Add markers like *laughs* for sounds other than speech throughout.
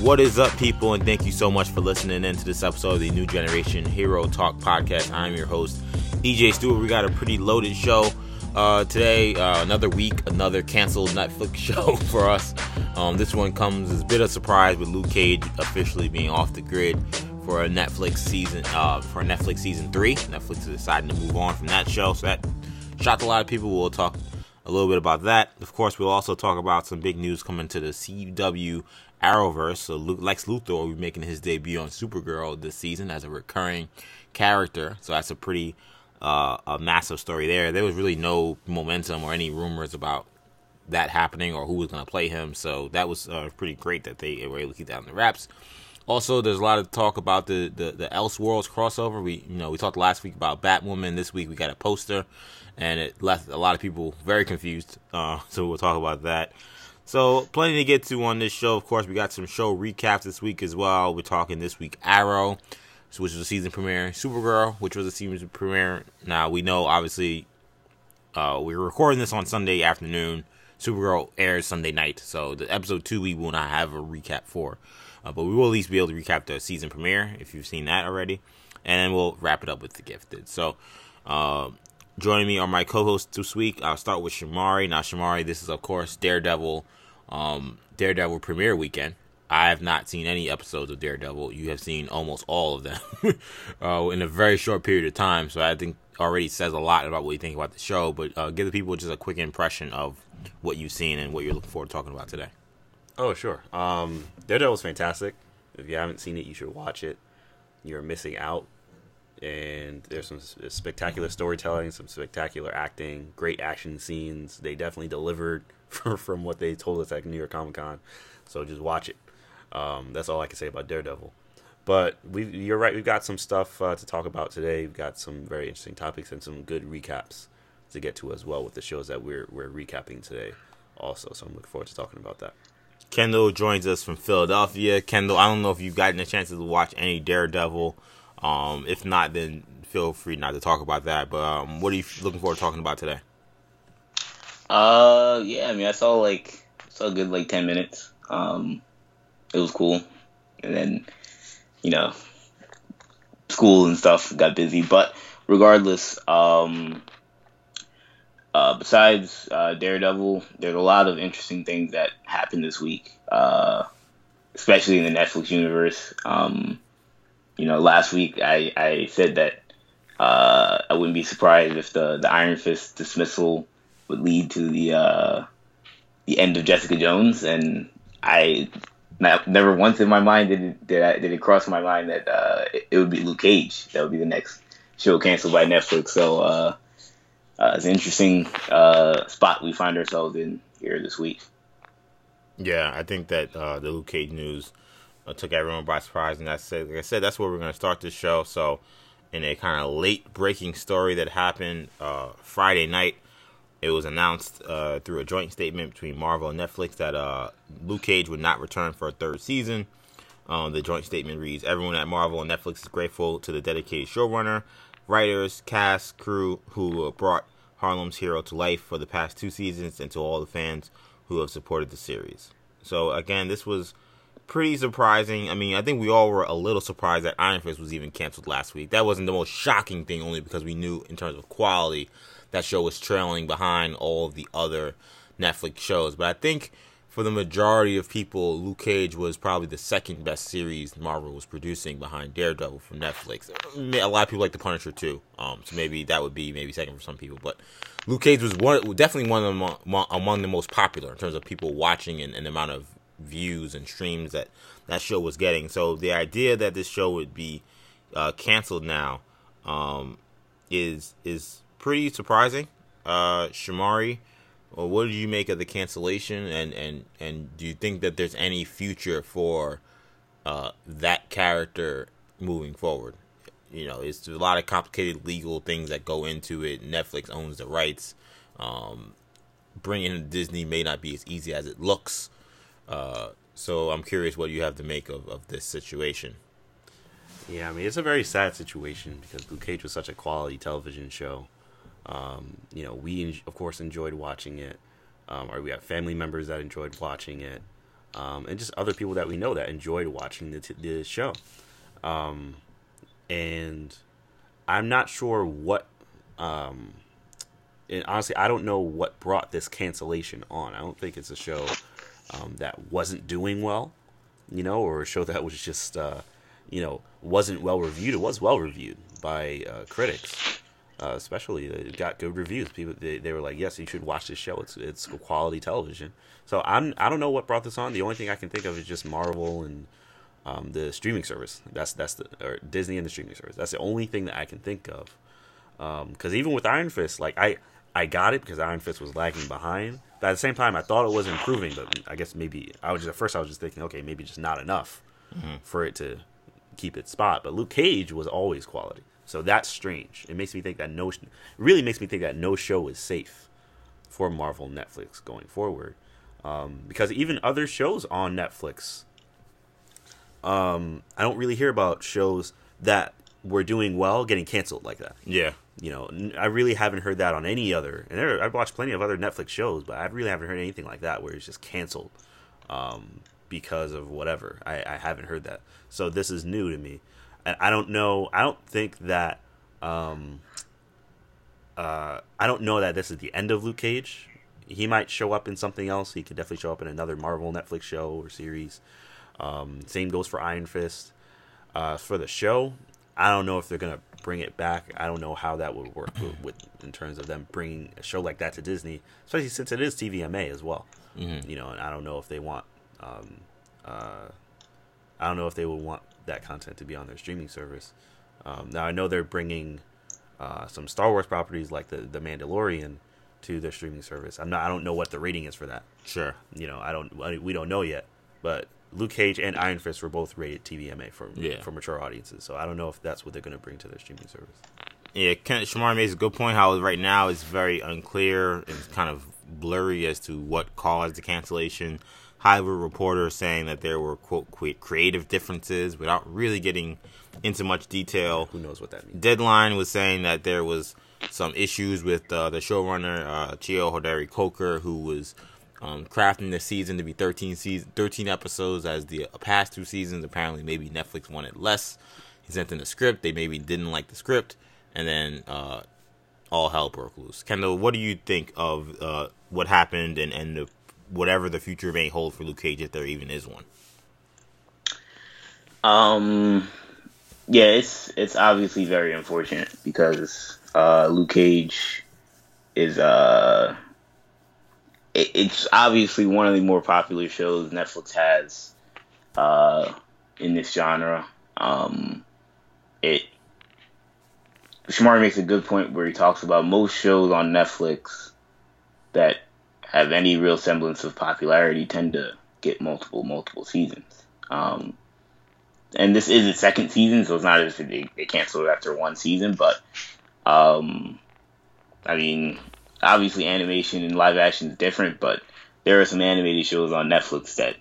What is up, people, and thank you so much for listening in to this episode of the New Generation Hero Talk podcast. I'm your host, EJ Stewart. We got a pretty loaded show uh, today. Uh, another week, another canceled Netflix *laughs* show for us. Um, this one comes as a bit of a surprise with Luke Cage officially being off the grid for a Netflix season uh, for Netflix season three. Netflix is deciding to move on from that show, so that shocked a lot of people. We'll talk a little bit about that. Of course, we'll also talk about some big news coming to the CW Arrowverse. So Lex Luthor will be making his debut on Supergirl this season as a recurring character. So that's a pretty uh, a massive story there. There was really no momentum or any rumors about that happening or who was going to play him. So that was uh, pretty great that they were able to keep that in the wraps. Also, there's a lot of talk about the the, the Elseworlds crossover. We you know we talked last week about Batwoman. This week we got a poster, and it left a lot of people very confused. Uh, *laughs* so we'll talk about that. So, plenty to get to on this show. Of course, we got some show recaps this week as well. We're talking this week Arrow, which was a season premiere, Supergirl, which was a season premiere. Now, we know, obviously, uh, we're recording this on Sunday afternoon. Supergirl airs Sunday night. So, the episode two, we will not have a recap for. Uh, but we will at least be able to recap the season premiere if you've seen that already. And then we'll wrap it up with The Gifted. So, uh, joining me are my co hosts this week. I'll start with Shamari. Now, Shamari, this is, of course, Daredevil um, Daredevil premiere weekend. I have not seen any episodes of Daredevil. You have seen almost all of them *laughs* uh, in a very short period of time. So I think already says a lot about what you think about the show. But uh, give the people just a quick impression of what you've seen and what you're looking forward to talking about today. Oh, sure. Um, Daredevil is fantastic. If you haven't seen it, you should watch it. You're missing out. And there's some spectacular storytelling, some spectacular acting, great action scenes. They definitely delivered *laughs* from from what they told us at New York Comic Con. So just watch it. Um, that's all I can say about Daredevil. But we, you're right. We've got some stuff uh, to talk about today. We've got some very interesting topics and some good recaps to get to as well with the shows that we're we're recapping today. Also, so I'm looking forward to talking about that. Kendall joins us from Philadelphia. Kendall, I don't know if you've gotten a chance to watch any Daredevil. Um, if not, then feel free not to talk about that. But um, what are you looking forward to talking about today? Uh, yeah. I mean, I saw like saw a good like ten minutes. Um, it was cool, and then you know, school and stuff got busy. But regardless, um, uh, besides uh, Daredevil, there's a lot of interesting things that happened this week, uh, especially in the Netflix universe. Um, you know, last week I, I said that uh, I wouldn't be surprised if the, the Iron Fist dismissal would lead to the uh, the end of Jessica Jones, and I not, never once in my mind did it, did, I, did it cross my mind that uh, it, it, would be Luke Cage that would be the next show canceled by Netflix. So uh, uh, it's an interesting uh, spot we find ourselves in here this week. Yeah, I think that uh, the Luke Cage news took everyone by surprise, and that's like I said, that's where we're going to start this show. So, in a kind of late breaking story that happened Friday night it was announced uh, through a joint statement between Marvel and Netflix that uh, Luke Cage would not return for a third season. Um, the joint statement reads Everyone at Marvel and Netflix is grateful to the dedicated showrunner, writers, cast, crew who brought Harlem's hero to life for the past two seasons, and to all the fans who have supported the series. So, again, this was pretty surprising. I mean, I think we all were a little surprised that Iron Fist was even canceled last week. That wasn't the most shocking thing, only because we knew in terms of quality that show was trailing behind all the other Netflix shows. But I think for the majority of people, Luke Cage was probably the second best series Marvel was producing behind Daredevil from Netflix. A lot of people like The Punisher too, um, so maybe that would be maybe second for some people. But Luke Cage was one, definitely one of the among the most popular in terms of people watching and, and the amount of views and streams that that show was getting. So the idea that this show would be uh, canceled now um, is is pretty surprising. Uh, Shamari, well, what did you make of the cancellation, and and and do you think that there's any future for uh, that character moving forward? You know, it's a lot of complicated legal things that go into it. Netflix owns the rights. Um, bringing Disney may not be as easy as it looks. Uh, so I'm curious what you have to make of, of this situation. Yeah, I mean it's a very sad situation because Luke Cage was such a quality television show. Um, you know, we of course enjoyed watching it, um, or we have family members that enjoyed watching it. um, and just other people that we know that enjoyed watching the, t- the show. Um, and I'm not sure what. Um, and honestly, I don't know what brought this cancellation on. I don't think it's a show um, that wasn't doing well, you know, or a show that was just, uh, you know, wasn't well reviewed. It was well reviewed by uh, critics, uh, especially it got good reviews. People they, they were like, yes, you should watch this show. It's it's quality television. So I'm I don't know what brought this on. The only thing I can think of is just Marvel and um, the streaming service. That's that's the or Disney and the streaming service. That's the only thing that I can think of. Because um, even with Iron Fist, like I I got it because Iron Fist was lagging behind. But at the same time, I thought it was improving. But I guess maybe I was just at first I was just thinking, okay, maybe just not enough mm-hmm. for it to keep its spot. But Luke Cage was always quality, so that's strange. It makes me think that no, really makes me think that no show is safe for Marvel Netflix going forward, um, because even other shows on Netflix, um, I don't really hear about shows that were doing well getting canceled like that. Yeah. You know, I really haven't heard that on any other. And there, I've watched plenty of other Netflix shows, but I really haven't heard anything like that where it's just canceled um, because of whatever. I, I haven't heard that. So this is new to me, and I don't know. I don't think that. Um, uh, I don't know that this is the end of Luke Cage. He might show up in something else. He could definitely show up in another Marvel Netflix show or series. Um, same goes for Iron Fist. Uh, for the show, I don't know if they're gonna bring it back. I don't know how that would work with, with, in terms of them bringing a show like that to Disney, especially since it is TVMA as well. Mm-hmm. You know, and I don't know if they want. Um, uh, I don't know if they would want that content to be on their streaming service. Um, now I know they're bringing uh, some Star Wars properties like the the Mandalorian to their streaming service. I'm not. I don't know what the rating is for that. Sure. You know, I don't. We don't know yet, but Luke Cage and Iron Fist were both rated TVMA for yeah. for mature audiences. So I don't know if that's what they're going to bring to their streaming service. Yeah, Ken Shamar makes a good point. How right now it's very unclear and kind of blurry as to what caused the cancellation. Hollywood Reporter saying that there were quote creative differences without really getting into much detail. Who knows what that means? Deadline was saying that there was some issues with uh, the showrunner uh, Cheo Hodari Coker, who was um, crafting the season to be 13 season, 13 episodes as the past two seasons. Apparently, maybe Netflix wanted less. He sent in the script. They maybe didn't like the script, and then uh, all hell broke loose. Kendall, what do you think of uh, what happened and and the, whatever the future may hold for Luke Cage if there even is one? Um, yeah, it's it's obviously very unfortunate because uh, Luke Cage is uh it, it's obviously one of the more popular shows Netflix has uh, in this genre. Um, it Shamari makes a good point where he talks about most shows on Netflix that have any real semblance of popularity tend to get multiple multiple seasons. Um, and this is its second season, so it's not as if they, they canceled after one season, but um, I mean, obviously animation and live action is different, but there are some animated shows on Netflix that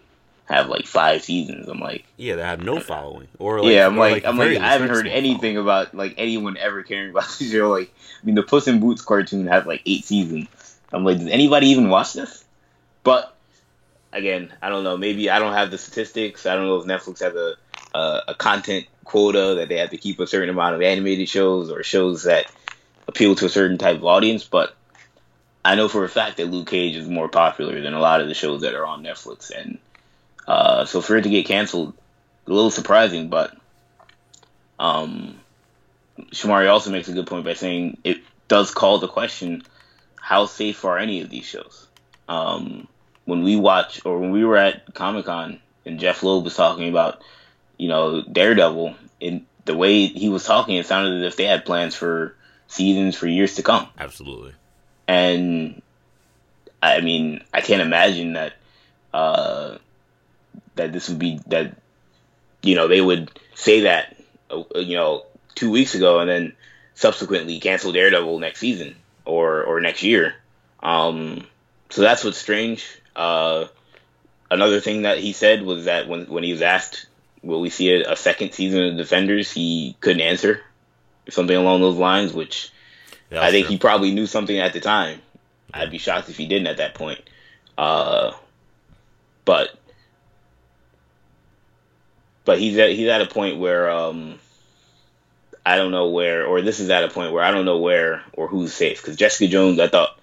have like five seasons. I'm like, yeah, that have no following, or like, yeah, I'm like, like I'm like, I haven't heard anything following. about like anyone ever caring about *laughs* the show. Like, I mean, the Puss in Boots cartoon has like eight seasons. I'm like, does anybody even watch this? But again, I don't know. Maybe I don't have the statistics. I don't know if Netflix has a a, a content quota that they have to keep a certain amount of animated shows or shows that appeal to a certain type of audience. But I know for a fact that Luke Cage is more popular than a lot of the shows that are on Netflix, and uh, so for it to get canceled, a little surprising. But um, Shamari also makes a good point by saying it does call the question: How safe are any of these shows? Um, when we watch, or when we were at Comic Con, and Jeff Loeb was talking about, you know, Daredevil, in the way he was talking, it sounded as if they had plans for seasons for years to come. Absolutely and I mean, I can't imagine that uh, that this would be that you know they would say that uh, you know two weeks ago and then subsequently cancel Daredevil next season or or next year. Um, so that's what's strange. Uh, another thing that he said was that when when he was asked, "Will we see a, a second season of Defenders?" he couldn't answer something along those lines, which I think true. he probably knew something at the time. Yeah. I'd be shocked if he didn't at that point. Uh, but but he's at he's at a point where um, I don't know where, or this is at a point where I don't know where or who's safe. Because Jessica Jones, I thought,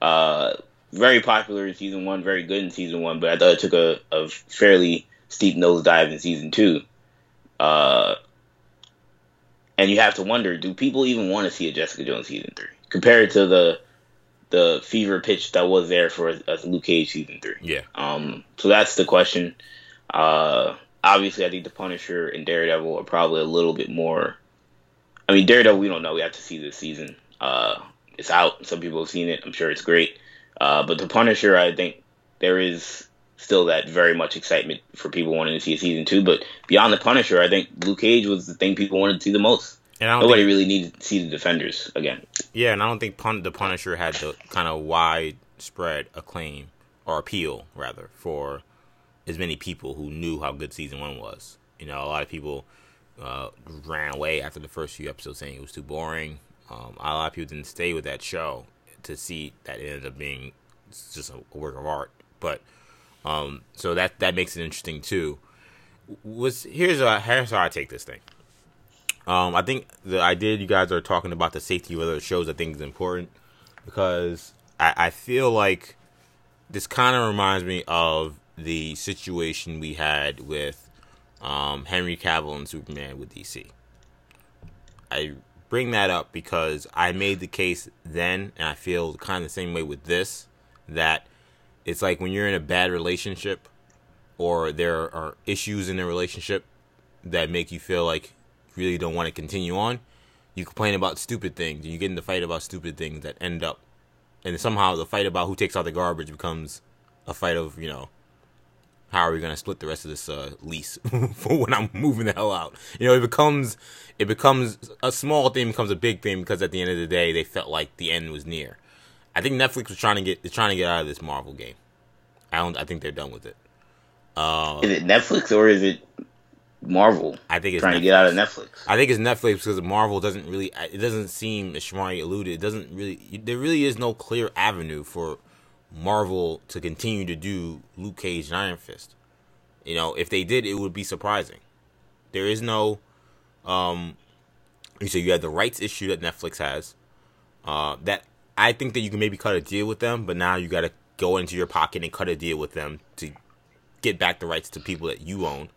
uh, very popular in season one, very good in season one, but I thought it took a, a fairly steep nosedive in season two. Uh, and you have to wonder, do people even want to see a Jessica Jones season three compared to the the fever pitch that was there for a, a Luke Cage season three? Yeah. Um, so that's the question. Uh, obviously, I think the Punisher and Daredevil are probably a little bit more. I mean, Daredevil, we don't know. We have to see this season. Uh, it's out. Some people have seen it. I'm sure it's great. Uh, but the Punisher, I think there is still that very much excitement for people wanting to see a season two. But beyond the Punisher, I think Luke Cage was the thing people wanted to see the most. And I don't Nobody think, really needed to see the Defenders again. yeah, and I don't think Pun- the Punisher had the kind of widespread acclaim or appeal rather for as many people who knew how good season one was. You know, a lot of people uh, ran away after the first few episodes saying it was too boring. Um, a lot of people didn't stay with that show to see that it ended up being just a, work of art. But um, so that that makes it interesting too. Was here's a, here's how I take this thing. Um, I think the idea you guys are talking about the safety of other shows, I think is important because I, I feel like this kind of reminds me of the situation we had with um, Henry Cavill and Superman with DC. I bring that up because I made the case then, and I feel kind of the same way with this that it's like when you're in a bad relationship or there are issues in the relationship that make you feel like you really don't want to continue on, you complain about stupid things. And you get in the fight about stupid things that end up, and somehow the fight about who takes out the garbage becomes a fight of you know how are we going to split the rest of this uh, lease *laughs* for when I'm moving the hell out? You know, it becomes it becomes a small thing becomes a big thing because at the end of the day, they felt like the end was near. I think Netflix was trying to get they're trying to get out of this Marvel game. I don't. I think they're done with it. Uh, Is it Netflix or is it Marvel I think it's trying to get out of Netflix? I think it's Netflix because Marvel doesn't really. It doesn't seem as Shamari alluded. It doesn't really. There really is no clear avenue for Marvel to continue to do Luke Cage and Iron Fist. You know, if they did, it would be surprising. There is no. Um, so you have the rights issue that Netflix has. Uh, that I think that you can maybe cut a deal with them, but now you got to go into your pocket and cut a deal with them to get back the rights to people that you own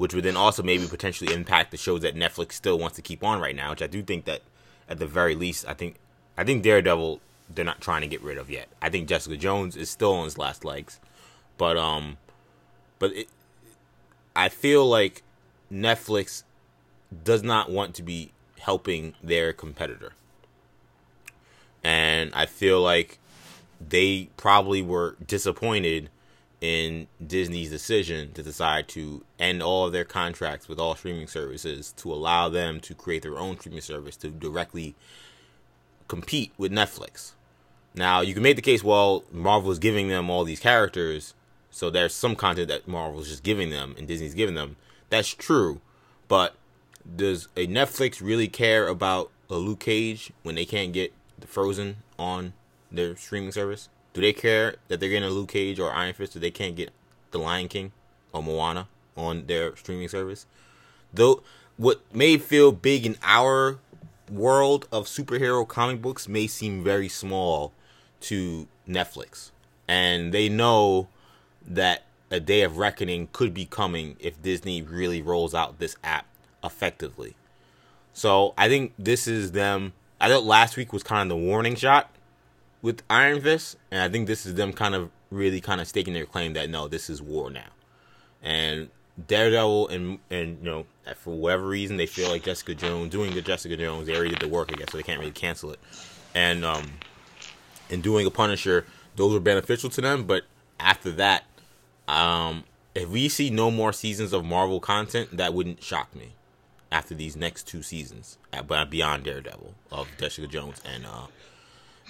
which would then also maybe potentially impact the shows that Netflix still wants to keep on right now. Which I do think that, at the very least, I think I think Daredevil they're not trying to get rid of yet. I think Jessica Jones is still on his last legs, but um, but it, I feel like Netflix does not want to be helping their competitor, and I feel like they probably were disappointed in Disney's decision to decide to end all of their contracts with all streaming services to allow them to create their own streaming service to directly compete with Netflix. Now, you can make the case, well, Marvel is giving them all these characters, so there's some content that Marvel's just giving them and Disney's giving them. That's true, but does a Netflix really care about a Luke Cage when they can't get the Frozen on their streaming service? Do they care that they're getting a Luke Cage or Iron Fist or they can't get The Lion King or Moana on their streaming service? Though what may feel big in our world of superhero comic books may seem very small to Netflix. And they know that a day of reckoning could be coming if Disney really rolls out this app effectively. So I think this is them. I thought last week was kind of the warning shot with Iron Fist, and I think this is them kind of really kind of staking their claim that no, this is war now. And Daredevil and and you know for whatever reason they feel like Jessica Jones doing the Jessica Jones they already did the work I guess so they can't really cancel it, and um and doing a Punisher those are beneficial to them. But after that, um if we see no more seasons of Marvel content, that wouldn't shock me. After these next two seasons, but beyond Daredevil of Jessica Jones and uh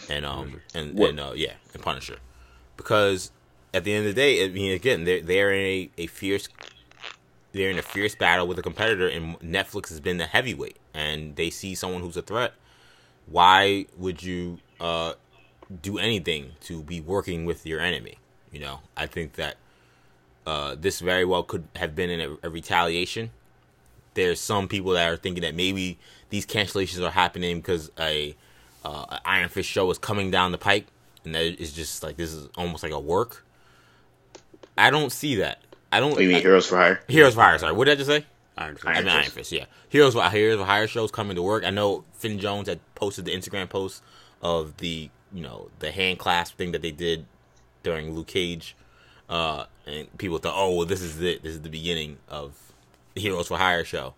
and um and, What- and uh yeah and Punisher, because at the end of the day, I mean again they're they're in a, a fierce they're in a fierce battle with a competitor, and Netflix has been the heavyweight, and they see someone who's a threat. Why would you uh, do anything to be working with your enemy? You know, I think that uh, this very well could have been in a, a retaliation. There's some people that are thinking that maybe these cancellations are happening because a, uh, a Iron Fist show is coming down the pike, and that is just like this is almost like a work. I don't see that. I don't. Do you mean I- Heroes for Hire? Heroes for Hire. Sorry, what did I just say? Iron Fist. I Iron mean Iron Fist. Fist. Yeah, Heroes for Heroes for Hire shows coming to work. I know Finn Jones had posted the Instagram post of the you know the hand clasp thing that they did during Luke Cage, uh, and people thought, oh, well, this is it. This is the beginning of the Heroes for Hire show.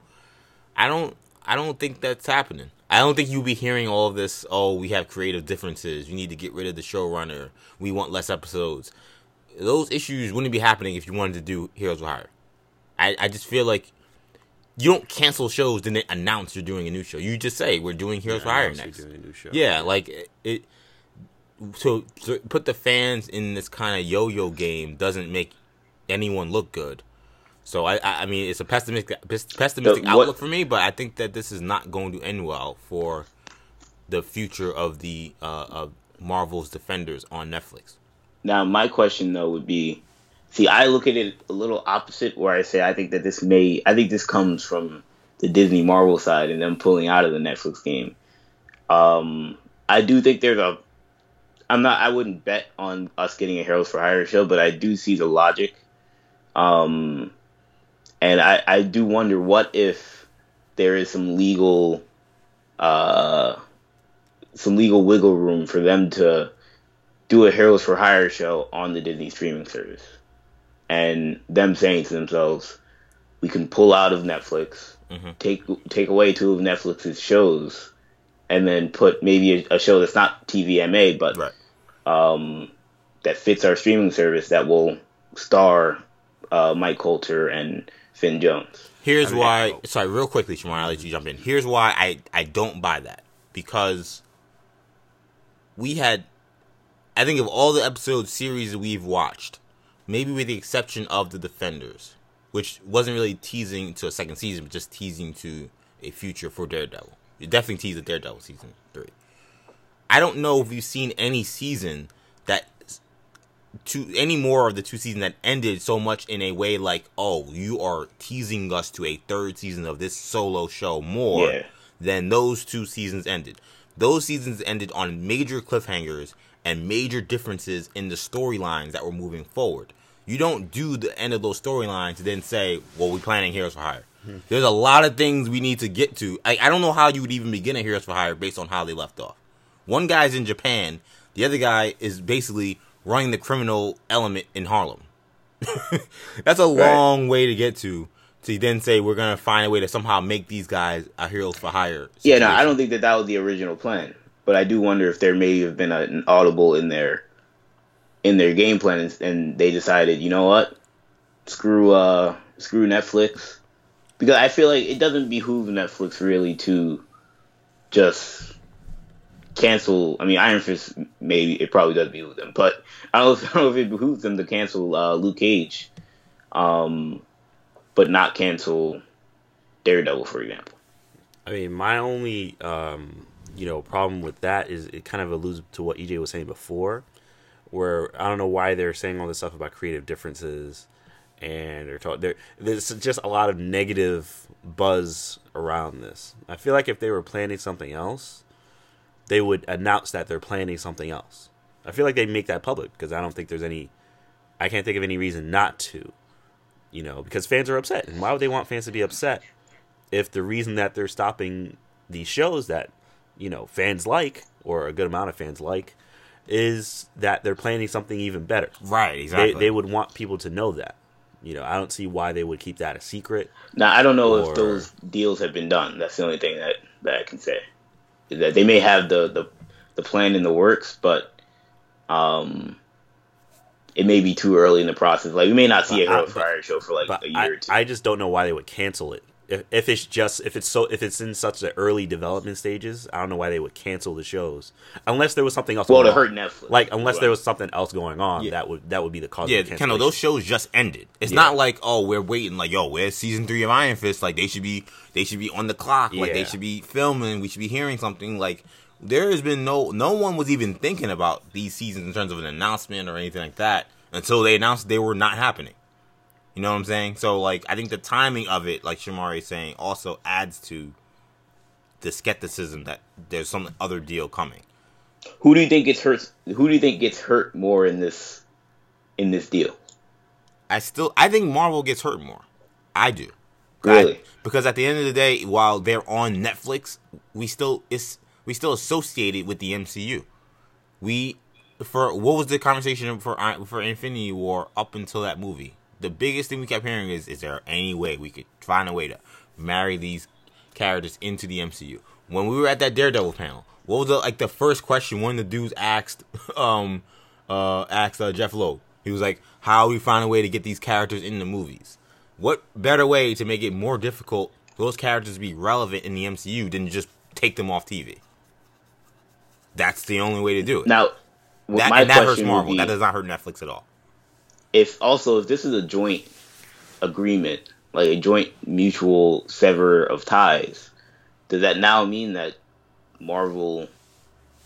I don't. I don't think that's happening. I don't think you'll be hearing all of this. Oh, we have creative differences. You need to get rid of the showrunner. We want less episodes. Those issues wouldn't be happening if you wanted to do Heroes for Hire. I, I just feel like you don't cancel shows then they announce you're doing a new show. You just say we're doing Heroes for Hire next. you're doing a new show. Yeah, like it. it so, to put the fans in this kind of yo-yo game doesn't make anyone look good. So I, I I mean, it's a pessimistic, pessimistic The- what- outlook for me, but I think that this is not going to end well for the future of the uh, of Marvel's Defenders on Netflix. Now, my question though would be, see, I look at it a little opposite, where I say I think that this may, I think this comes from the Disney Marvel side and them pulling out of the Netflix game. Um, I do think there's a, I'm not, I wouldn't bet on us getting a Heroes for Hire show, but I do see the logic. Um, and I, I do wonder what if there is some legal, uh, some legal wiggle room for them to do a Heroes for Hire show on the Disney streaming service. And them saying to themselves, we can pull out of Netflix, Mhm. take take away two of Netflix's shows, and then put maybe a, a show that's not TVMA, but Right. Um, that fits our streaming service that will star uh, Mike Colter and Finn Jones. Here's I mean, why. Sorry, real quickly, Shamar, I'll let you jump in. Here's why I I don't buy that because we had, I think of all the episode series we've watched, maybe with the exception of the Defenders, which wasn't really teasing to a second season, but just teasing to a future for Daredevil. It definitely teased a Daredevil season three. I don't know if you've seen any season that to any more of the two seasons that ended so much in a way like, oh, you are teasing us to a third season of this solo show more Yeah. than those two seasons ended. Those seasons ended on major cliffhangers and major differences in the storylines that were moving forward. You don't do the end of those storylines and then say, well, we're planning Heroes for Hire. Hmm. There's a lot of things we need to get to. I, I don't know how you would even begin a Heroes for Hire based on how they left off. One guy's in Japan, the other guy is basically running the criminal element in Harlem. *laughs* That's a Right. long way to get to. To then say we're gonna find a way to somehow make these guys a heroes for hire. Yeah, no, I don't think that that was the original plan, but I do wonder if there may have been an audible in their in their game plan, and, and they decided, you know what, screw uh, screw Netflix, because I feel like it doesn't behoove Netflix really to just cancel. I mean, Iron Fist maybe it probably does behoove them, but *laughs* I don't, know if, it behooves them to cancel uh, Luke Cage, um, but not cancel Daredevil, for example. I mean, my only um, you know problem with that is it kind of alludes to what EJ was saying before, where I don't know why they're saying all this stuff about creative differences, and they're talking. There, there's just a lot of negative buzz around this. I feel like if they were planning something else, they would announce that they're planning something else. I feel like they make that public because I don't think there's any. I can't think of any reason not to. You know, because fans are upset, and why would they want fans to be upset? if the reason that they're stopping these shows that you know fans like or a good amount of fans like is that they're planning something even better. Right, exactly. They they would want people to know that. You know, I don't see why they would keep that a secret. Now I don't know Or- if those deals have been done. That's the only thing that, that I can say. They may have the, the the plan in the works, but um, it may be too early in the process. Like we may not see a But Heroes Fire show for like a year I, or two. I just don't know why they would cancel it. If, if it's just if it's so if it's in such the early development stages, I don't know why they would cancel the shows unless there was something else. well, to hurt Netflix. Like unless there was something else going on, Yeah. that would that would be the cause. Yeah, of the Kendall, those shows just ended. It's Yeah. not like oh we're waiting like yo where's season three of Iron Fist like they should be they should be on the clock like they should be filming we should be hearing something like there has been no no one was even thinking about these seasons in terms of an announcement or anything like that until they announced they were not happening. You know what I'm saying? So like I think the timing of it, like Shamari is saying, also adds to the skepticism that there's some other deal coming. Who do you think gets hurt? Who do you think gets hurt more in this in this deal? I still I think Marvel gets hurt more. I do. Really? I- because at the end of the day, while they're on Netflix, we still is we still associated with the MCU. We for what was the conversation for for Infinity War up until that movie? The biggest thing we kept hearing is is there any way we could find a way to marry these characters into the MCU? When we were at that Daredevil panel, what was the like the first question one of the dudes asked *laughs* um uh asked uh, Jeff Loeb? He was like, "How we find a way to get these characters in the movies?" What better way to make it more difficult for those characters to be relevant in the MCU than just take them off TV? That's the only way to do it. Now, that, my and that hurts Marvel. be, That does not hurt Netflix at all. If also if this is a joint agreement, like a joint mutual sever of ties, does that now mean that Marvel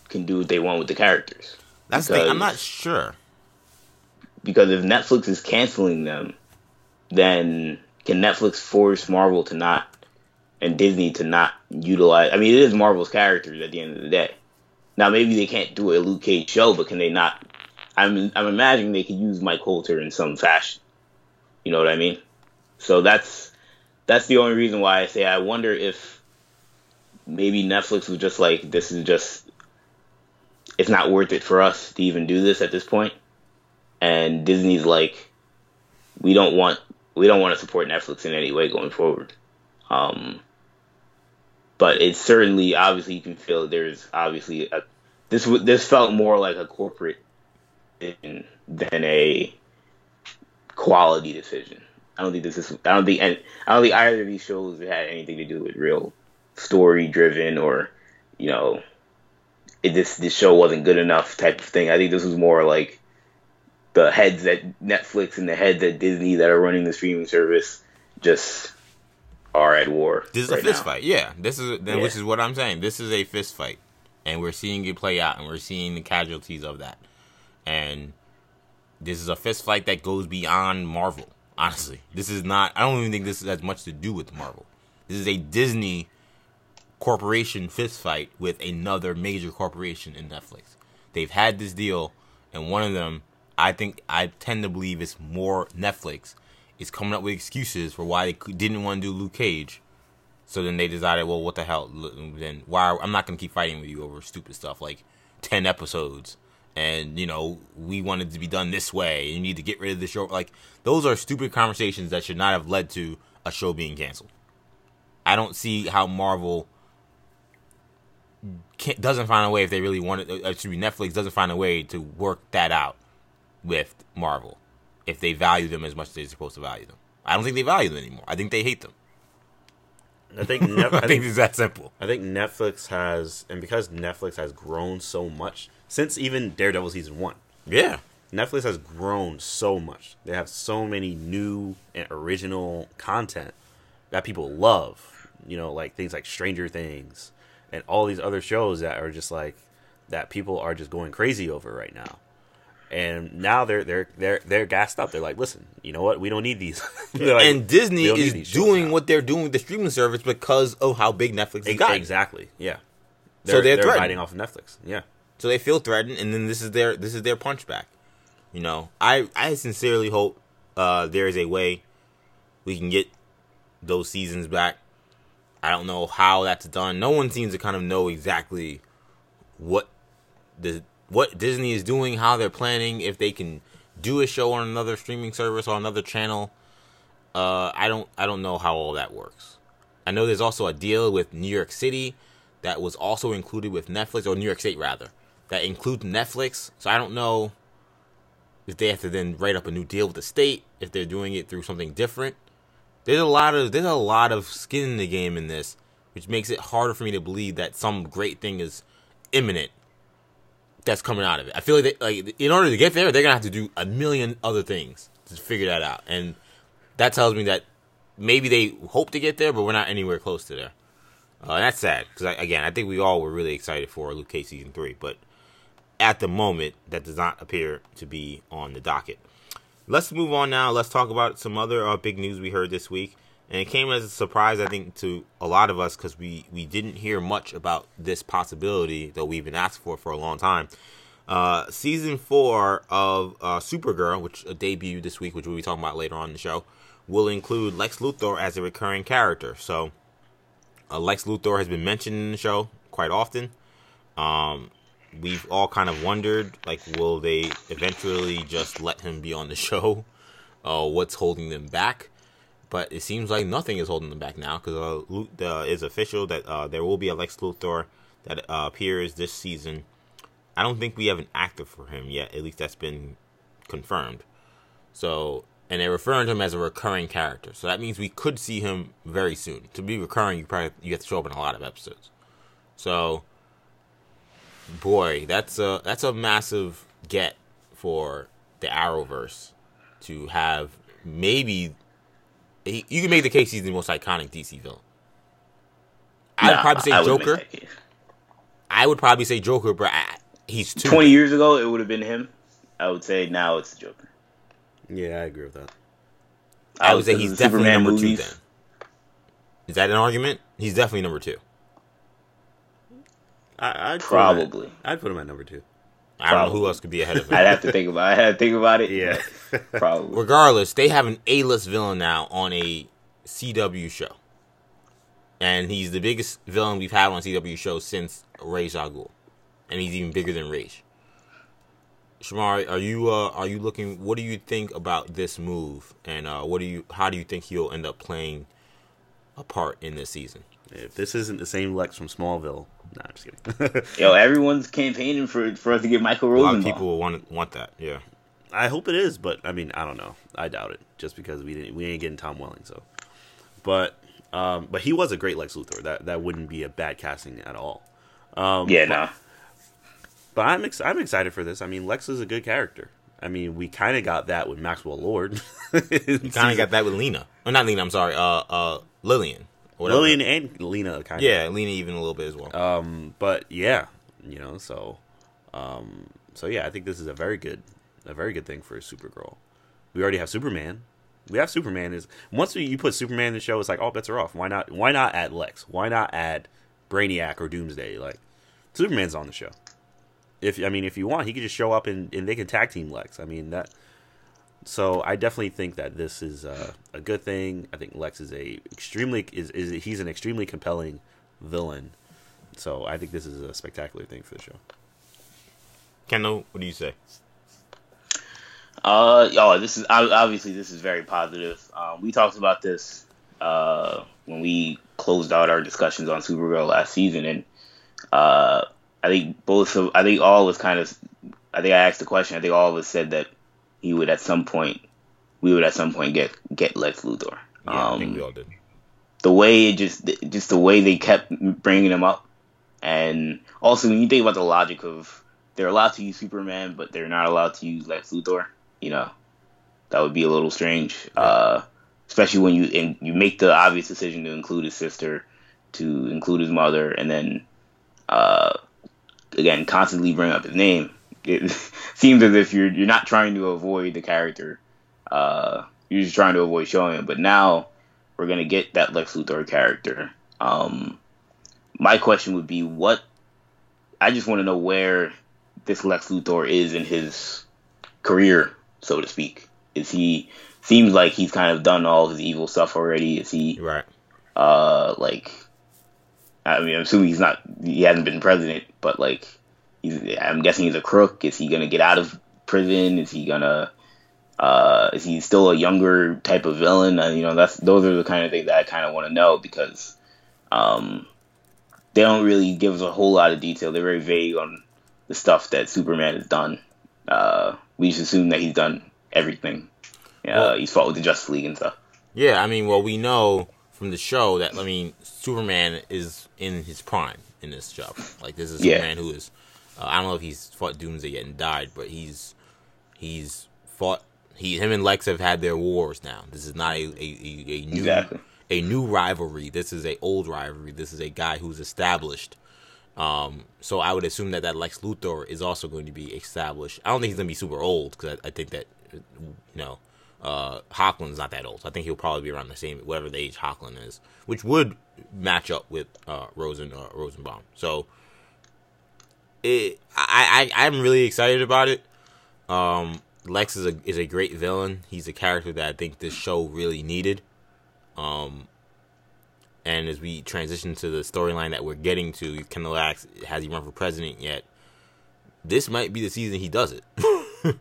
can do what they want with the characters? That's the thing. I'm not sure. Because if Netflix is canceling them, then can Netflix force Marvel to not and Disney to not utilize? I mean, it is Marvel's characters at the end of the day. Now, maybe they can't do a Luke Cage show, but can they not? I'm I'm imagining they could use Mike Colter in some fashion. You know what I mean? So that's that's the only reason why I say I wonder if maybe Netflix was just like this is just it's not worth it for us to even do this at this point and Disney's like, we don't want we don't want to support Netflix in any way going forward. Um, but it's certainly obviously you can feel there's obviously a, this this felt more like a corporate than a quality decision. I don't think this is. I don't think. And I don't think either of these shows had anything to do with real story driven or you know, it, this this show wasn't good enough type of thing. I think this was more like the heads at Netflix and the heads at Disney that are running the streaming service just are at war. This is right a fist now. fight. Yeah, this is then, Yeah. which is what I'm saying. This is a fist fight, and we're seeing it play out, and we're seeing the casualties of that. And this is a fist fight that goes beyond Marvel. Honestly, this is not. I don't even think this has much to do with Marvel. This is a Disney corporation fist fight with another major corporation in Netflix. They've had this deal, and one of them, I think, I tend to believe is more Netflix, is coming up with excuses for why they didn't want to do Luke Cage. So then they decided, well, what the hell? Then why? I'm not gonna keep fighting with you over stupid stuff like ten episodes, and you know we wanted to be done this way. You need to get rid of the show. Like those are stupid conversations that should not have led to a show being canceled. I don't see how Marvel can't, doesn't find a way if they really want it. uh, Excuse me, Netflix doesn't find a way to work that out with Marvel if they value them as much as they're supposed to value them. I don't think they value them anymore. I think they hate them. I think Nef- *laughs* I I think think it's that simple. I think Netflix has, and because Netflix has grown so much since even Daredevil season one, Yeah. Netflix has grown so much. They have so many new and original content that people love. You know, like things like Stranger Things and all these other shows that are just like that people are just going crazy over right now. And now they're they're they're they're gassed up. They're like, listen, you know what? We don't need these. *laughs* Like, and Disney "We don't need is doing now." what they're doing with the streaming service because of how big Netflix has gotten. exactly. Yeah. So they're biting off of Netflix. Yeah. So they feel threatened, and then this is their this is their punchback. You know, I I sincerely hope uh, there is a way we can get those seasons back. I don't know how that's done. No one seems to kind of know exactly what the what Disney is doing, how they're planning, if they can do a show on another streaming service or another channel. Uh, I don't I don't know how all that works. I know there's also a deal with New York City that was also included with Netflix or New York State rather that includes Netflix. So I don't know if they have to then write up a new deal with the state if they're doing it through something different. There's a lot of there's a lot of skin in the game in this, which makes it harder for me to believe that some great thing is imminent that's coming out of it. I feel like they, like in order to get there, they're gonna have to do a million other things to figure that out, and that tells me that maybe they hope to get there, but we're not anywhere close to there. Uh, that's sad because again, I think we all were really excited for Luke Cage season three, but at the moment, that does not appear to be on the docket. let's move on now. Let's talk about some other uh, big news we heard this week, and it came as a surprise, I think, to a lot of us because we we didn't hear much about this possibility that we've been asked for for a long time. Uh, season four of uh, Supergirl, which uh, debuted this week, which we'll be talking about later on in the show, will include Lex Luthor as a recurring character. So, uh, Lex Luthor has been mentioned in the show quite often. Um, we've all kind of wondered, like, will they eventually just let him be on the *laughs* show? Uh, what's holding them back? But it seems like nothing is holding them back now because uh, uh, it's official that uh, there will be a Lex Luthor that uh, appears this season I don't think we have an actor for him yet. At least that's been confirmed. So, and they're referring to him as a recurring character. So that means we could see him very soon. To be recurring, you probably you have to show up in a lot of episodes. So, boy, that's a that's a massive get for the Arrowverse to have maybe you can make the case he's the most iconic DC villain. I'd Nah, probably say I Joker. that case. I would probably say Joker, but I, he's too. Twenty years ago, it would have been him. I would say now it's the Joker. Yeah, I agree with that. I would say he's definitely Superman number movies. two. Then is that an argument? He's definitely number two. I, I'd put at- Probably. I'd put him at number two. I don't know who else could be ahead of *laughs* him. I'd have to think about. I had to think about it. Yeah. *laughs* probably. Regardless, they have an A-list villain now on a CW show, and he's the biggest villain we've had on a CW show since Ra's al Ghul, and he's even bigger than Ra's. Shamar, are you uh, are you looking? What do you think about this move, and uh, what do you? How do you think he'll end up playing a part in this season? If this isn't the same Lex from Smallville, nah, I'm just kidding. *laughs* Yo, everyone's campaigning for for us to get Michael A Rosenbaum. lot of people will want want that. Yeah. I hope it is, but I mean, I don't know. I doubt it, just because we didn't we ain't getting Tom Welling. So, but um, but he was a great Lex Luthor. That that wouldn't be a bad casting at all. Um, Yeah, no. But I'm ex- I'm excited for this. I mean, Lex is a good character. I mean, we kind of got that with Maxwell Lord. You kind of got that with Lena. Oh, not Lena. I'm sorry. Uh, uh, Lillian. Whatever. Lillian and Lena kind of. Yeah, Lena even a little bit as well. Um, but yeah, you know, so, um, so yeah, I think this is a very good, a very good thing for Supergirl. We already have Superman. We have Superman. Is once we, you put Superman in the show, it's like all bets are off. Why not? Why not add Lex? Why not add Brainiac or Doomsday? Like Superman's on the show. If I mean, if you want, he could just show up and, and they can tag team Lex. I mean that. So I definitely think that this is uh, a good thing. I think Lex is a extremely is, is he's an extremely compelling villain. So I think this is a spectacular thing for the show. Kendall, what do you say? Uh, oh, this is obviously this is very positive. Um, we talked about this uh, when we closed out our discussions on Supergirl last season, and uh, I think both of I think all was kind of I think I asked the question. I think all of us said that he would at some point we would at some point get get Lex Luthor. Yeah, I Um, think we all did. the way it just just the way they kept bringing him up, and also when you think about the logic of they're allowed to use Superman, but they're not allowed to use Lex Luthor, you know, that would be a little strange. Uh, especially when you and you make the obvious decision to include his sister, to include his mother, and then uh, again constantly bring up his name. It *laughs* seems as if you're you're not trying to avoid the character. Uh, you're just trying to avoid showing him. But now we're gonna get that Lex Luthor character. Um, my question would be, what? I just want to know where this Lex Luthor is in his career, so to speak. Is he seems like he's kind of done all his evil stuff already? Is he Right. uh like? I mean, I'm assuming he's not. He hasn't been president, but like, he's. I'm guessing he's a crook. Is he gonna get out of prison? Is he gonna? Uh, is he still a younger type of villain? Uh, you know, that's those are the kind of things that I kind of want to know because um, they don't really give us a whole lot of detail. They're very vague on the stuff that Superman has done. Uh, we just assume that he's done everything. Uh, Well- he's fought with the Justice League and stuff. Yeah, I mean, well, we know from the show that I mean, Superman is in his prime in this job. Like, this is Yeah. Superman who is. Uh, I don't know if he's fought Doomsday yet and died, but he's he's fought. He, him, and Lex have had their wars now. This is not a a, a, a new Exactly. a new rivalry. This is a old rivalry. This is a guy who's established. Um, so I would assume that that Lex Luthor is also going to be established. I don't think he's going to be super old because I, I think that you know, uh, Hoechlin's not that old. So I think he'll probably be around the same, whatever the age Hoechlin is, which would match up with uh, Rosen uh, Rosenbaum. So it, I, I I'm really excited about it. Um, Lex is a is a great villain. He's a character that I think this show really needed. Um, and as we transition to the storyline that we're getting to, Kendall asks, "Has he run for president yet?" This might be the season he does it. *laughs*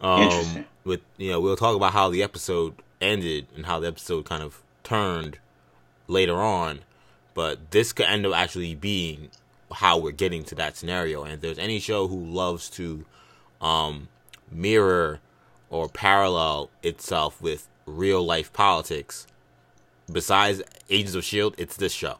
um, with you know, we'll talk about how the episode ended and how the episode kind of turned later on, but this could end up actually being how we're getting to that scenario. And if there's any show who loves to um, mirror or parallel itself with real life politics, besides Agents of Shield, it's this show.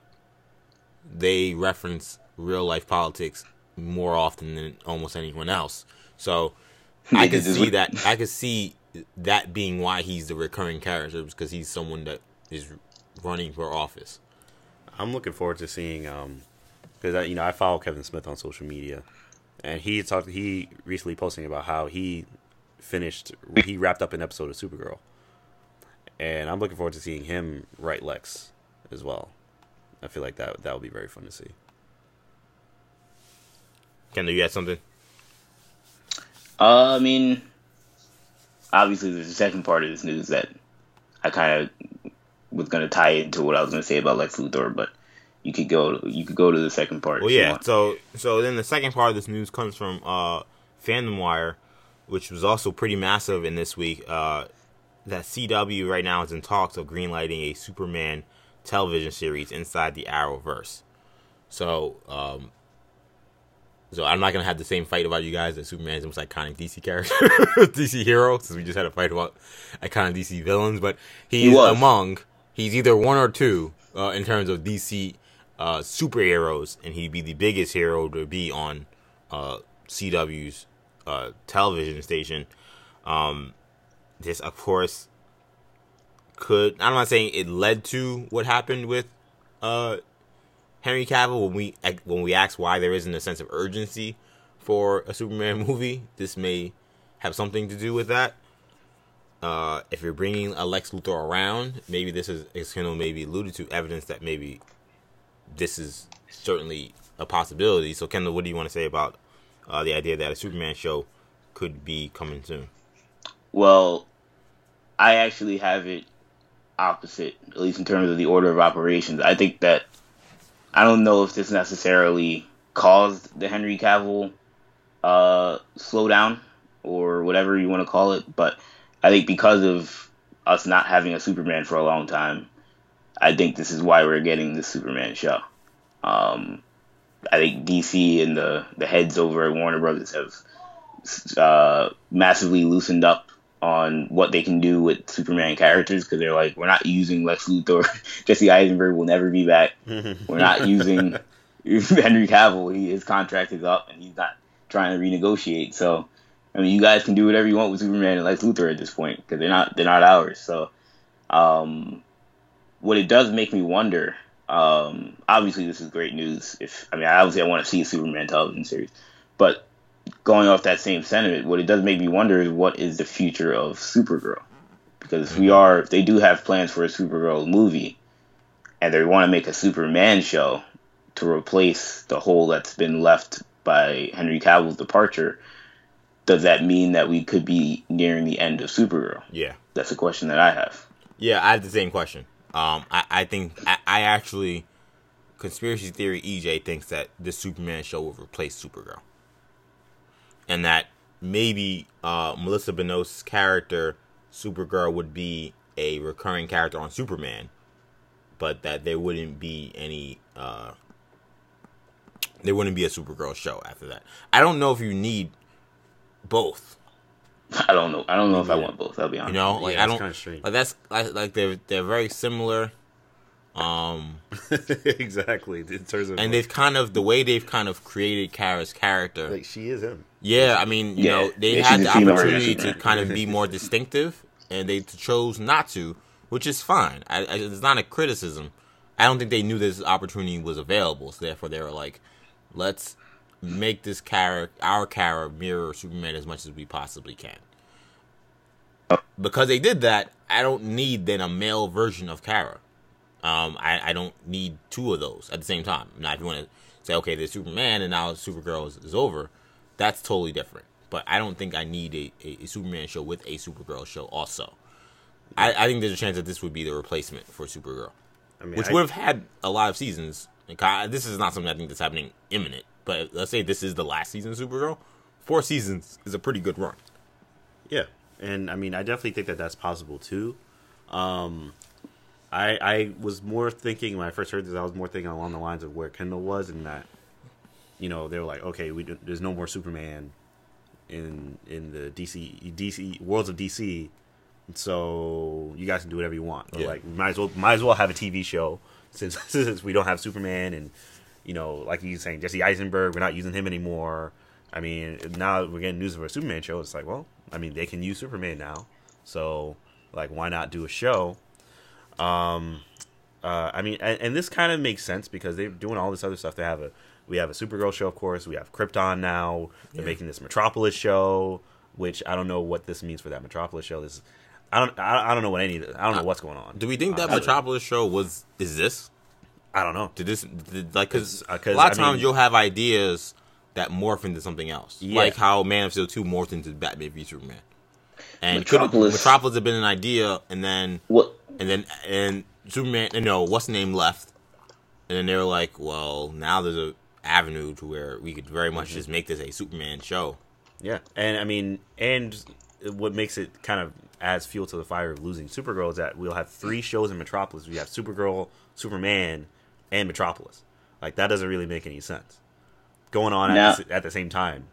They reference real life politics more often than almost anyone else. So *laughs* I can see that. I can see that being why he's the recurring character because he's someone that is running for office. I'm looking forward to seeing um because you know I follow Kevin Smith on social media, and he talked. He recently posting about how he finished. He wrapped up an episode of Supergirl, and I'm looking forward to seeing him write Lex as well. I feel like that that would be very fun to see. Kendall, you had something? Uh, I mean, obviously, there's a second part of this news that I kind of was going to tie into what I was going to say about Lex Luthor, but you could go you could go to the second part. Well, yeah. So so then the second part of this news comes from uh, Fandom Wire, which was also pretty massive in this week. Uh, that CW right now is in talks of greenlighting a Superman television series inside the Arrowverse. So um, so I'm not gonna have the same fight about you guys that Superman's the most iconic DC character, *laughs* DC hero, since we just had a fight about iconic DC villains. But he's he among he's either one or two uh, in terms of DC uh, superheroes, and he'd be the biggest hero to be on uh, CW's uh, television station. Um, this, of course, could I'm not saying it led to what happened with uh, Henry Cavill when we when we ask why there isn't a sense of urgency for a Superman *laughs* movie. This may have something to do with that. Uh, if you're bringing a Lex Luthor around, maybe this is, is of maybe alluded to evidence that maybe this is certainly a possibility. So, Kendall, what do you want to say about uh, the idea that a Superman show could be coming soon? Well, I actually have it opposite, at least in terms of the order of operations. I think that I don't know if this necessarily caused the Henry Cavill uh, slowdown or whatever you want to call it, but I think because of us not having a Superman for a long time, I think this is why we're getting the Superman show. Um, I think DC and the the heads over at Warner Brothers have uh, massively loosened up on what they can do with Superman characters because they're like, we're not using Lex Luthor. *laughs* Jesse Eisenberg will never be back. we're not using *laughs* *laughs* Henry Cavill. He, his contract is up and he's not trying to renegotiate. So, I mean, you guys can do whatever you want with Superman and Lex Luthor at this point because they're not they're not ours. So, um, what it does make me wonder. Um, obviously, this is great news. If I mean, obviously, I want to see a Superman television series, but going off that same sentiment, what it does make me wonder is what is the future of Supergirl? Because if we are, if they do have plans for a Supergirl movie, and they want to make a Superman show to replace the hole that's been left by Henry Cavill's departure, does that mean that we could be nearing the end of Supergirl? Yeah, that's a question that I have. Yeah, I have the same question. Um, I, I think I, I actually conspiracy theory EJ thinks that the Superman show will replace Supergirl and that maybe uh, Melissa Benoist's character Supergirl would be a recurring character on Superman, but that there wouldn't be any uh, there wouldn't be a Supergirl show after that. I don't know if you need both. *laughs* I don't know. I don't know yeah. if I want both. I'll be honest. You know, like yeah, I don't. Like that's like, like they're they're very similar. Um, *laughs* exactly. In terms of and like, they've kind of the way they've kind of created Kara's character. Like she is him. Yeah, I mean, you yeah. know, they yeah, had the opportunity to kind of *laughs* be more distinctive, and they chose not to, which is fine. I, I, it's not a criticism. I don't think they knew this opportunity was available, so therefore they were like, "Let's make this character, our character, mirror Superman as much as we possibly can." because they did that, I don't need then a male version of Kara. Um, I, I don't need two of those at the same time. Now, if you want to say, okay, there's Superman and now Supergirl is, is over, that's totally different. But I don't think I need a, a, a Superman show with a Supergirl show also. I, I think there's a chance that this would be the replacement for Supergirl, I mean, which would have had a lot of seasons. Like, I- This is not something I think that's happening imminent. But let's say this is the last season of Supergirl. Four seasons is a pretty good run. Yeah, and I mean, I definitely think that that's possible too. Um, I I was more thinking when I first heard this, I was more thinking along the lines of where Kendall was, and that you know they were like, okay, we don't, there's no more Superman in in the DC DC worlds of DC, so you guys can do whatever you want. Yeah. Like, might as well might as well have a TV show since *laughs* since we don't have Superman, and you know, like you saying Jesse Eisenberg, we're not using him anymore. I mean, now we're getting news of a Superman show. It's like, well, I mean, they can use Superman now, so like, why not do a show? Um, uh, I mean, and, and this kind of makes sense because they're doing all this other stuff. They have a we have a Supergirl show, of course. We have Krypton now. They're Yeah. making this Metropolis show, which I don't know what this means for that Metropolis show. This I don't I, I don't know what any I don't know what's going on. Do we think that honestly. Metropolis show was is this? I don't know. Did this did, like because It's, uh, 'cause, a lot of I times mean- you'll have ideas that morph into something else, Yeah. like how Man of Steel two morphed into Batman v Superman, and could- Metropolis- Metropolis had been an idea, and then What? and then and Superman, you know, what's the name left, and then they were like, well, now there's a avenue to where we could very Mm-hmm. much just make this a Superman show. Yeah, and I mean, and what makes it kind of adds fuel to the fire of losing Supergirl is that we'll have three shows in Metropolis. We have Supergirl, Superman, and Metropolis. Like that doesn't really make any sense. Going on Now- at, the, at the same time,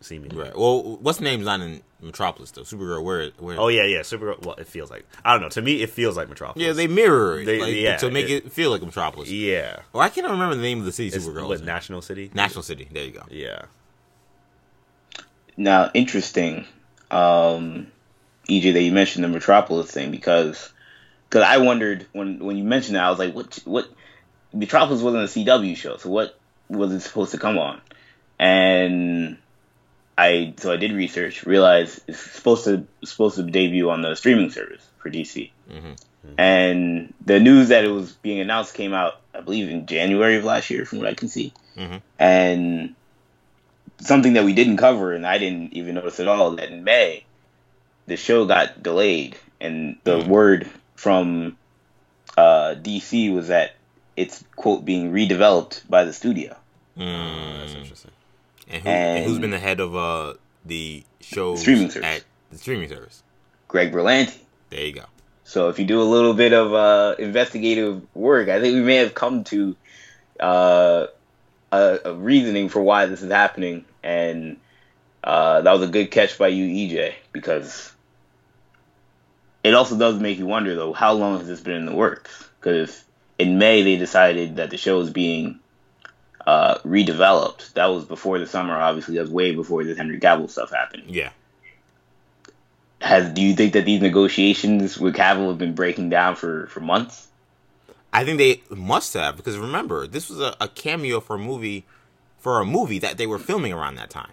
seemingly. Right. Well, what's the name's not in Metropolis though? Supergirl, where where? Oh yeah, yeah. Supergirl. Well, it feels like I don't know. To me, it feels like Metropolis. yeah, they mirror it They- like, yeah, to make it- it, feel like Metropolis. Yeah. Well, I can't remember the name of the city It's Supergirl. what is in. National City. National City. There you go. Yeah. Now, interesting, um, EJ, that you mentioned the Metropolis thing because because I wondered when when you mentioned that I was like, what what Metropolis wasn't a CW show, so what was it supposed to come on? And I so I did research, realized it's supposed to supposed to debut on the streaming service for DC. Mhm. And the news that it was being announced came out, I believe, in January of last year, from what I can see. Mhm. And something that we didn't cover, and I didn't even notice at all, that in May, the show got delayed, and the Mhm. word from uh, DC was that it's quote being redeveloped by the studio. Mm. That's interesting. And, who, and who's And- been the head of uh the show Streaming service. at the streaming service? Greg Berlanti. There you go. So if you do a little bit of uh, investigative work, I think we may have come to uh, a, a reasoning for why this is happening, and uh, that was a good catch by you, EJ, because it also does make you wonder though how long has this been in the works? Because in May they decided that the show was being uh, redeveloped. That was before the summer, obviously. That was way before this Henry Cavill stuff happened. Yeah. Has do you think that these negotiations with Cavill have been breaking down for for months? I think they must have because remember this was a, a cameo for a movie for a movie that they were filming around that time.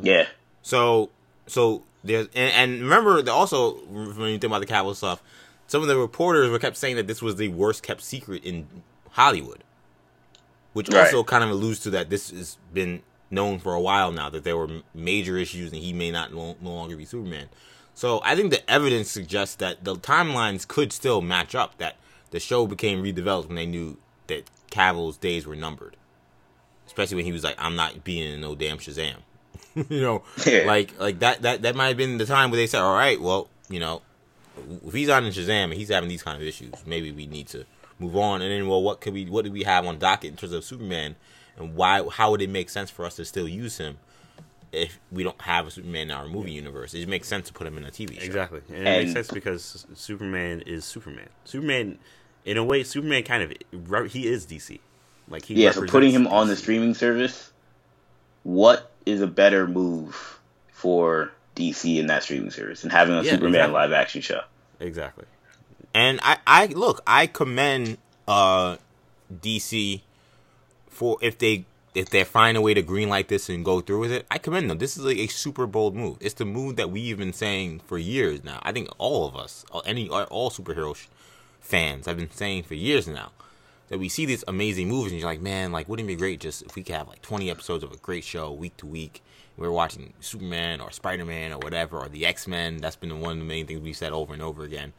Yeah. So so there's and, and remember that also when you think about the Cavill stuff, some of the reporters were kept saying that this was the worst kept secret in Hollywood, which Right. also kind of alludes to that this has been known for a while now that there were major issues and he may not no, no longer be Superman. So I think the evidence suggests that the timelines could still match up. That the show became redeveloped when they knew that Cavill's days were numbered, especially when he was like, "I'm not being in no damn Shazam." *laughs* you know, Yeah. like like that that that might have been the time where they said, "All right, well, you know, if he's on in Shazam and he's having these kind of issues, maybe we need to move on." And then, well, what could we what do we have on docket in terms of Superman, and why how would it make sense for us to still use him if we don't have a Superman in our movie universe? It makes sense to put him in a TV show. Exactly, and, it And- makes sense because Superman is Superman. Superman, in a way, Superman kind of he is DC. Like he Yeah, so putting him represents on the streaming service, what is a better move for DC in that streaming service and having a Yeah, Superman exactly. live action show? Exactly. And I, I look, I commend uh DC for if they if they find a way to green light this and go through with it, I commend them. This is like a super bold move. It's the move that we've been saying for years now. I think all of us, any all superhero sh- fans, have been saying for years now that we see these amazing movies and you're like, man, like wouldn't it be great just if we could have like 20 episodes of a great show week to week. We're watching Superman or Spider Man or whatever or the X Men. That's been one of the main things we said over and over again.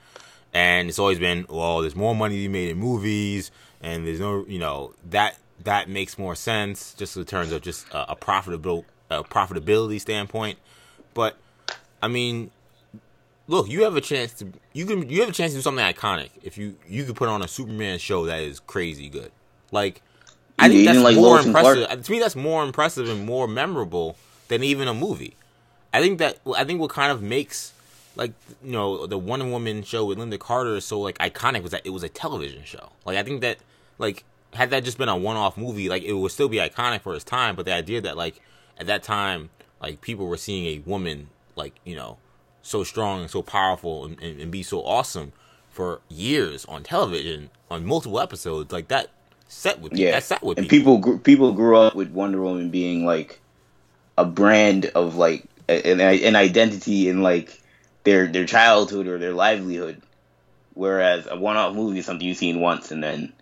And it's always been, well, there's more money to be made in movies, and there's no, you know, that that makes more sense just in terms of just a, a profitable a profitability standpoint. But I mean, look, you have a chance to you can you have a chance to do something iconic if you you could put on a Superman show that is crazy good. Like I think that's like more impressive. To me, that's more impressive and more memorable than even a movie. I think that I think what kind of makes like you know the Wonder Woman show with Lynda Carter so like iconic was that it was a television show. Like I think that like had that just been a one-off movie, like it would still be iconic for its time. But the idea that like at that time, like people were seeing a woman like you know so strong and so powerful and, and, and be so awesome for years on television on multiple episodes, like that set with yeah. that set with and people. people people grew up with Wonder Woman being like a brand of like an, an identity in like their their childhood or their livelihood, whereas a one-off movie is something you've seen once and then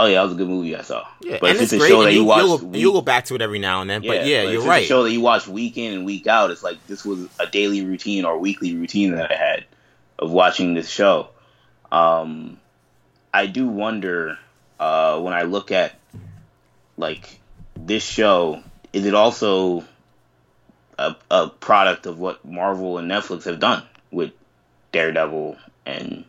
Oh yeah, that was a good movie I saw. Yeah, but and it's, it's a show that you, you watch. You'll, week, you'll, go back to it every now and then. Yeah, but yeah, but you're right. a show that you watch week in and week out. It's like this was a daily routine or weekly routine that I had of watching this show. Um, I do wonder uh, when I look at like this show, is it also a, a product of what Marvel and Netflix have done with Daredevil and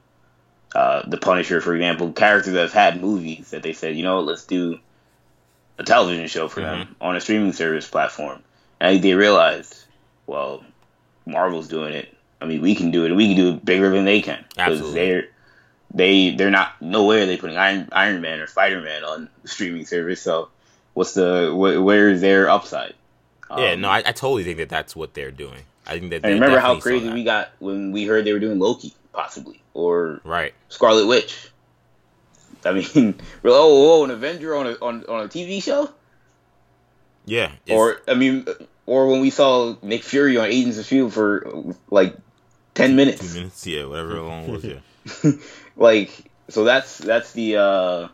uh, the Punisher, for example, characters that have had movies that they said, you know, let's do a television show for mm-hmm. them on a streaming service platform. And they realized, well, Marvel's doing it. I mean, we can do it, and we can do it bigger than they can because they're they they're not nowhere they putting Iron Iron Man or Spider Man on the streaming service. So, what's the wh- where is their upside? Yeah, um, no, I, I, totally think that that's what they're doing. I think that. I remember how crazy we got when we heard they were doing Loki possibly, or right Scarlet Witch. I mean, *laughs* oh, oh, an Avenger on a on, on a TV show. Yeah, or I mean, or when we saw Nick Fury on Agents of Shield for like ten minutes. Two minutes, yeah, whatever long was, yeah. *laughs* like, so that's that's the uh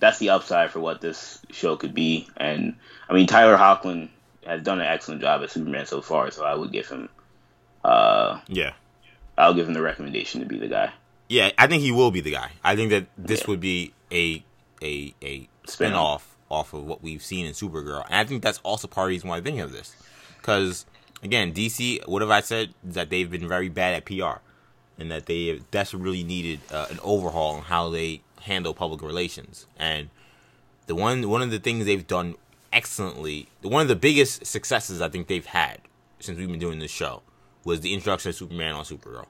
that's the upside for what this show could be, and I mean Tyler Hoechlin has done an excellent job as Superman so far, so I would give him. Uh, yeah, I'll give him the recommendation to be the guy. Yeah, I think he will be the guy. I think that this yeah. would be a a a spin off off of what we've seen in Supergirl, and I think that's also part of the reason why I think of this, because again, DC. What have I said? That they've been very bad at PR, and that they that's really needed uh, an overhaul on how they handle public relations. And the one one of the things they've done excellently, one of the biggest successes I think they've had since we've been doing this show was the introduction of Superman on Supergirl.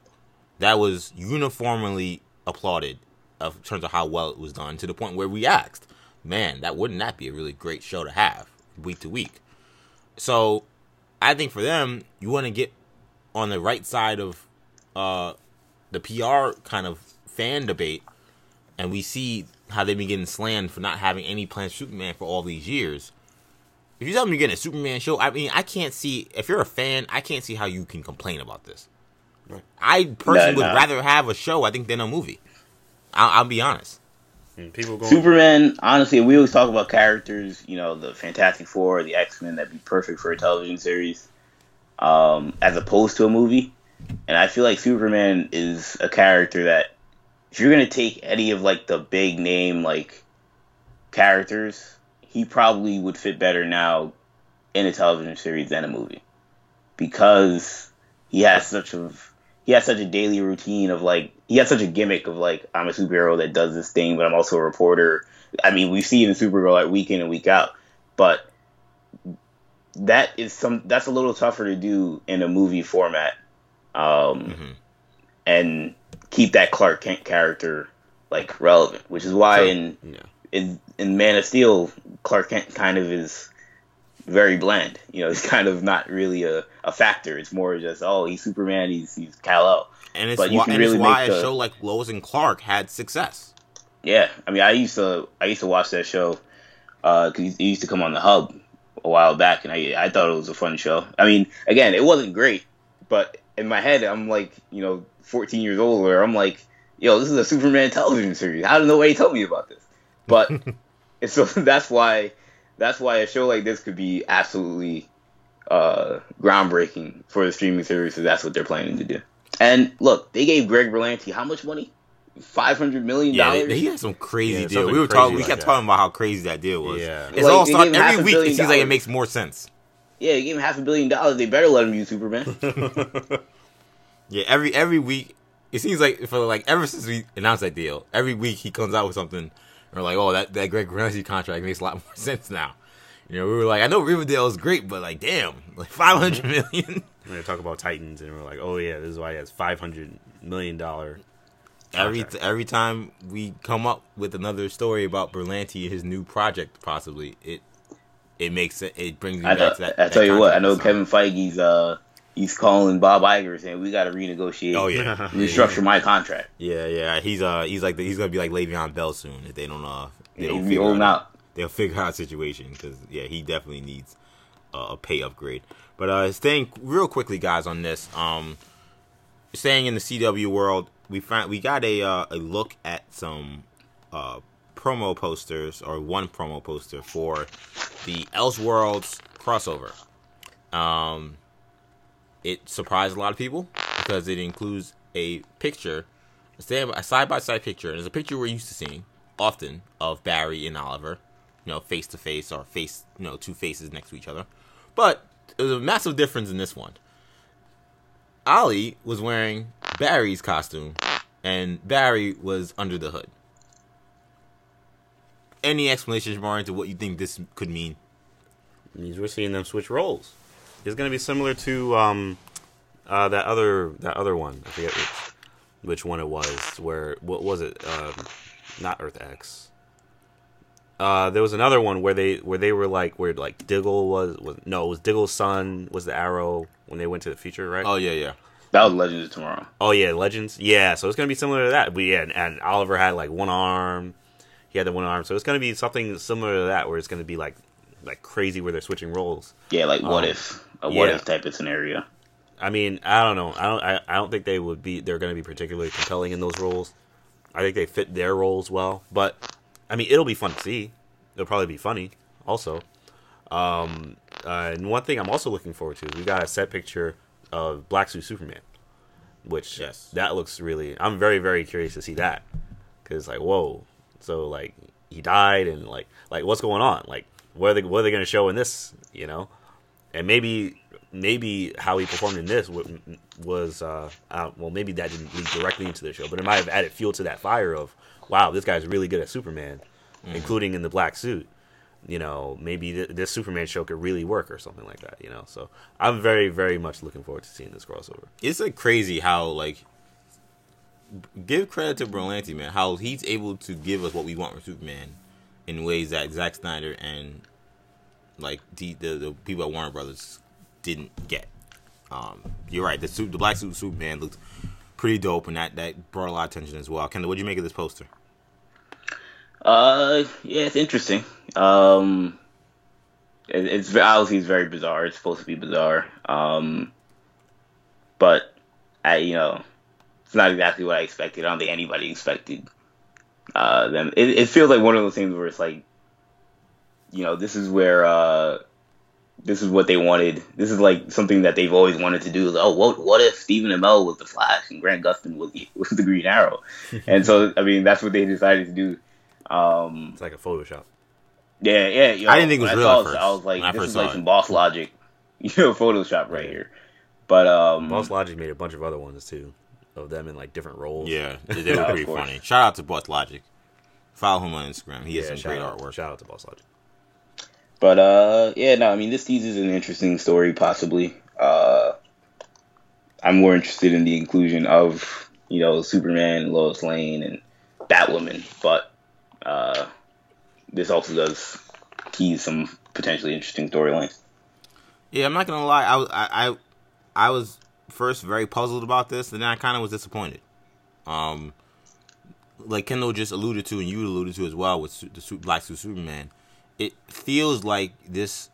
That was uniformly applauded in terms of how well it was done to the point where we asked, man, that wouldn't that be a really great show to have week to week? So I think for them, you want to get on the right side of uh, the PR kind of fan debate, and we see how they've been getting slammed for not having any plans for Superman for all these years. If you tell me you're getting a Superman show, I mean, I can't see. If you're a fan, I can't see how you can complain about this. Right. I personally would rather have a show, I think, than a movie. I'll, I'll be honest. People going- Superman, honestly, we always talk about characters. You know, the Fantastic Four, the X Men, that'd be perfect for a television series, um, as opposed to a movie. And I feel like Superman is a character that, if you're gonna take any of like the big name like characters he probably would fit better now in a television series than a movie because he has such a he has such a daily routine of like he has such a gimmick of like I'm a superhero that does this thing, but I'm also a reporter. I mean, we see it in Supergirl like week in and week out, but that is some that's a little tougher to do in a movie format, um, mm-hmm. and keep that Clark Kent character like relevant, which is why in yeah in in Man of Steel, Clark Kent kind of is very bland. *laughs* You know, he's kind of not really a, a factor. It's more just oh, he's Superman, he's he's Kal-El. And it's, but you why, can really it's why a show like Lois and Clark had success. Yeah, I mean, I used to I used to watch that show uh, because he, he used to come on the hub a while back, and I I thought it was a fun show. I mean, again, it wasn't great, but in my head, I'm like, you know, 14 years old, where I'm like, yo, this is a Superman television series. I don't know how did nobody tell me about this? But *laughs* so *laughs* that's why that's why a show like this could be absolutely uh, groundbreaking for the streaming services. That's what they're planning to do. And look, they gave Greg Berlanti how much money? Five hundred million Yeah, dollars. they, he had some crazy Yeah, deal. We were crazy talking. We kept that. talking about how crazy that deal was. Yeah. It's Like, all they start gave him half every week. It billion seems like it makes more sense. yeah, they gave him half a billion dollars. They better let him use Superman. *laughs* Yeah, every every week. It seems like for like ever since we announced that deal, every week he comes out with something. And we're like, oh, that that Greg Berlanti contract makes a lot *laughs* more sense now. You know, we were like, I know Riverdale is great, but like, damn, *laughs* like five hundred million. When they talk about Titans, and we're like, oh yeah, this is why he has five hundred million dollar. every Contract. every time we come up with another story about Berlanti and his new project, possibly it it makes it it brings me I, back know, to that. I that tell you what, I know song. Kevin Feige's uh he's calling Bob Iger saying we got to renegotiate, Oh yeah, *laughs* restructure my contract. yeah, yeah. He's uh he's like he's gonna be like Le'Veon Bell soon if they don't uh they He'll don't be figure holding out. out. they'll figure out a situation because yeah, he definitely needs uh, a pay upgrade. But uh, staying real quickly, guys, on this, um, staying in the CW world, we find we got a uh, a look at some uh, promo posters or one promo poster for the Elseworlds crossover. Um, it surprised a lot of people because it includes a picture, a side by side picture, and it's a picture we're used to seeing often of Barry and Oliver, you know, face to face or face, you know, two faces next to each other. But there's a massive difference in this one. Ollie was wearing Barry's costume, and Barry was under the hood. Any explanations more into what you think this could mean? means we're seeing them switch roles. It's going to be similar to um, uh, that other that other one. I forget which which one it was. Where what was it? Um, not Earth X. Uh, there was another one where they where they were like where like Diggle was was no it was Diggle's son was the arrow when they went to the future right Oh yeah, yeah. That was Legends of Tomorrow. Oh yeah, Legends. Yeah, so it's gonna be similar to that. But yeah, and, and Oliver had like one arm. He had the one arm, so it's gonna be something similar to that, where it's gonna be like like crazy, where they're switching roles. Yeah, like what Um, if a what yeah. if type of scenario. I mean, I don't know. I don't. I, I don't think they would be. They're gonna be particularly compelling in those roles. I think they fit their roles well, but I mean, it'll be fun to see. It'll probably be funny, also. Um, uh, and one thing I'm also looking forward to, is we got a set picture of Black Suit Superman, which Yes. that looks really. I'm very very curious to see that because like whoa, so like he died and like like what's going on? Like what are they what are they going to show in this? You know, and maybe maybe how he performed in this was uh, uh well maybe that didn't lead directly into the show, but it might have added fuel to that fire of wow this guy's really good at Superman, including in the black suit you know, maybe th- this Superman show could really work or something like that, you know. So I'm very, very much looking forward to seeing this crossover. it's like crazy how like give credit to Berlanti, man. How he's able to give us what we want from Superman in ways that Zack Snyder and like the the, the people at Warner Brothers didn't get. Um, you're right. The suit, the black suit Superman looked pretty dope, and that that brought a lot of attention as well. Kendall, what do you make of this poster? Uh, yeah, it's interesting. Um, it, it's obviously it's very bizarre. It's supposed to be bizarre. Um, but I, you know, it's not exactly what I expected. I don't think anybody expected uh, them. It, it feels like one of those things where it's like, you know, this is where uh, this is what they wanted. This is like something that they've always wanted to do. Like, oh, what what if Stephen Amell was the Flash and Grant Gustin was the, *laughs* was the Green Arrow? *laughs* and so, I mean, that's what they decided to do. Um, It's like a Photoshop. yeah, yeah. Yo, I didn't think it was when I real saw at first, I was like, I this is like saw some boss logic, *laughs* you know, Photoshop right here. But um, Boss Logic made a bunch of other ones too, of them in like different roles. Yeah, they, they were pretty funny. Shout out to Boss Logic. Follow him on Instagram. He has yeah. some great out, artwork. shout out to Boss Logic. But uh, yeah, no, I mean, this teases an interesting story, possibly. Uh, I'm more interested in the inclusion of you know Superman, Lois Lane, and Batwoman, but uh, this also does tease some potentially interesting storylines. Yeah, I'm not gonna lie. I was I, I I was first very puzzled about this, and then I kind of was disappointed. Um, like Kendall just alluded to, and you alluded to as well with the Black Suit Superman. It feels like this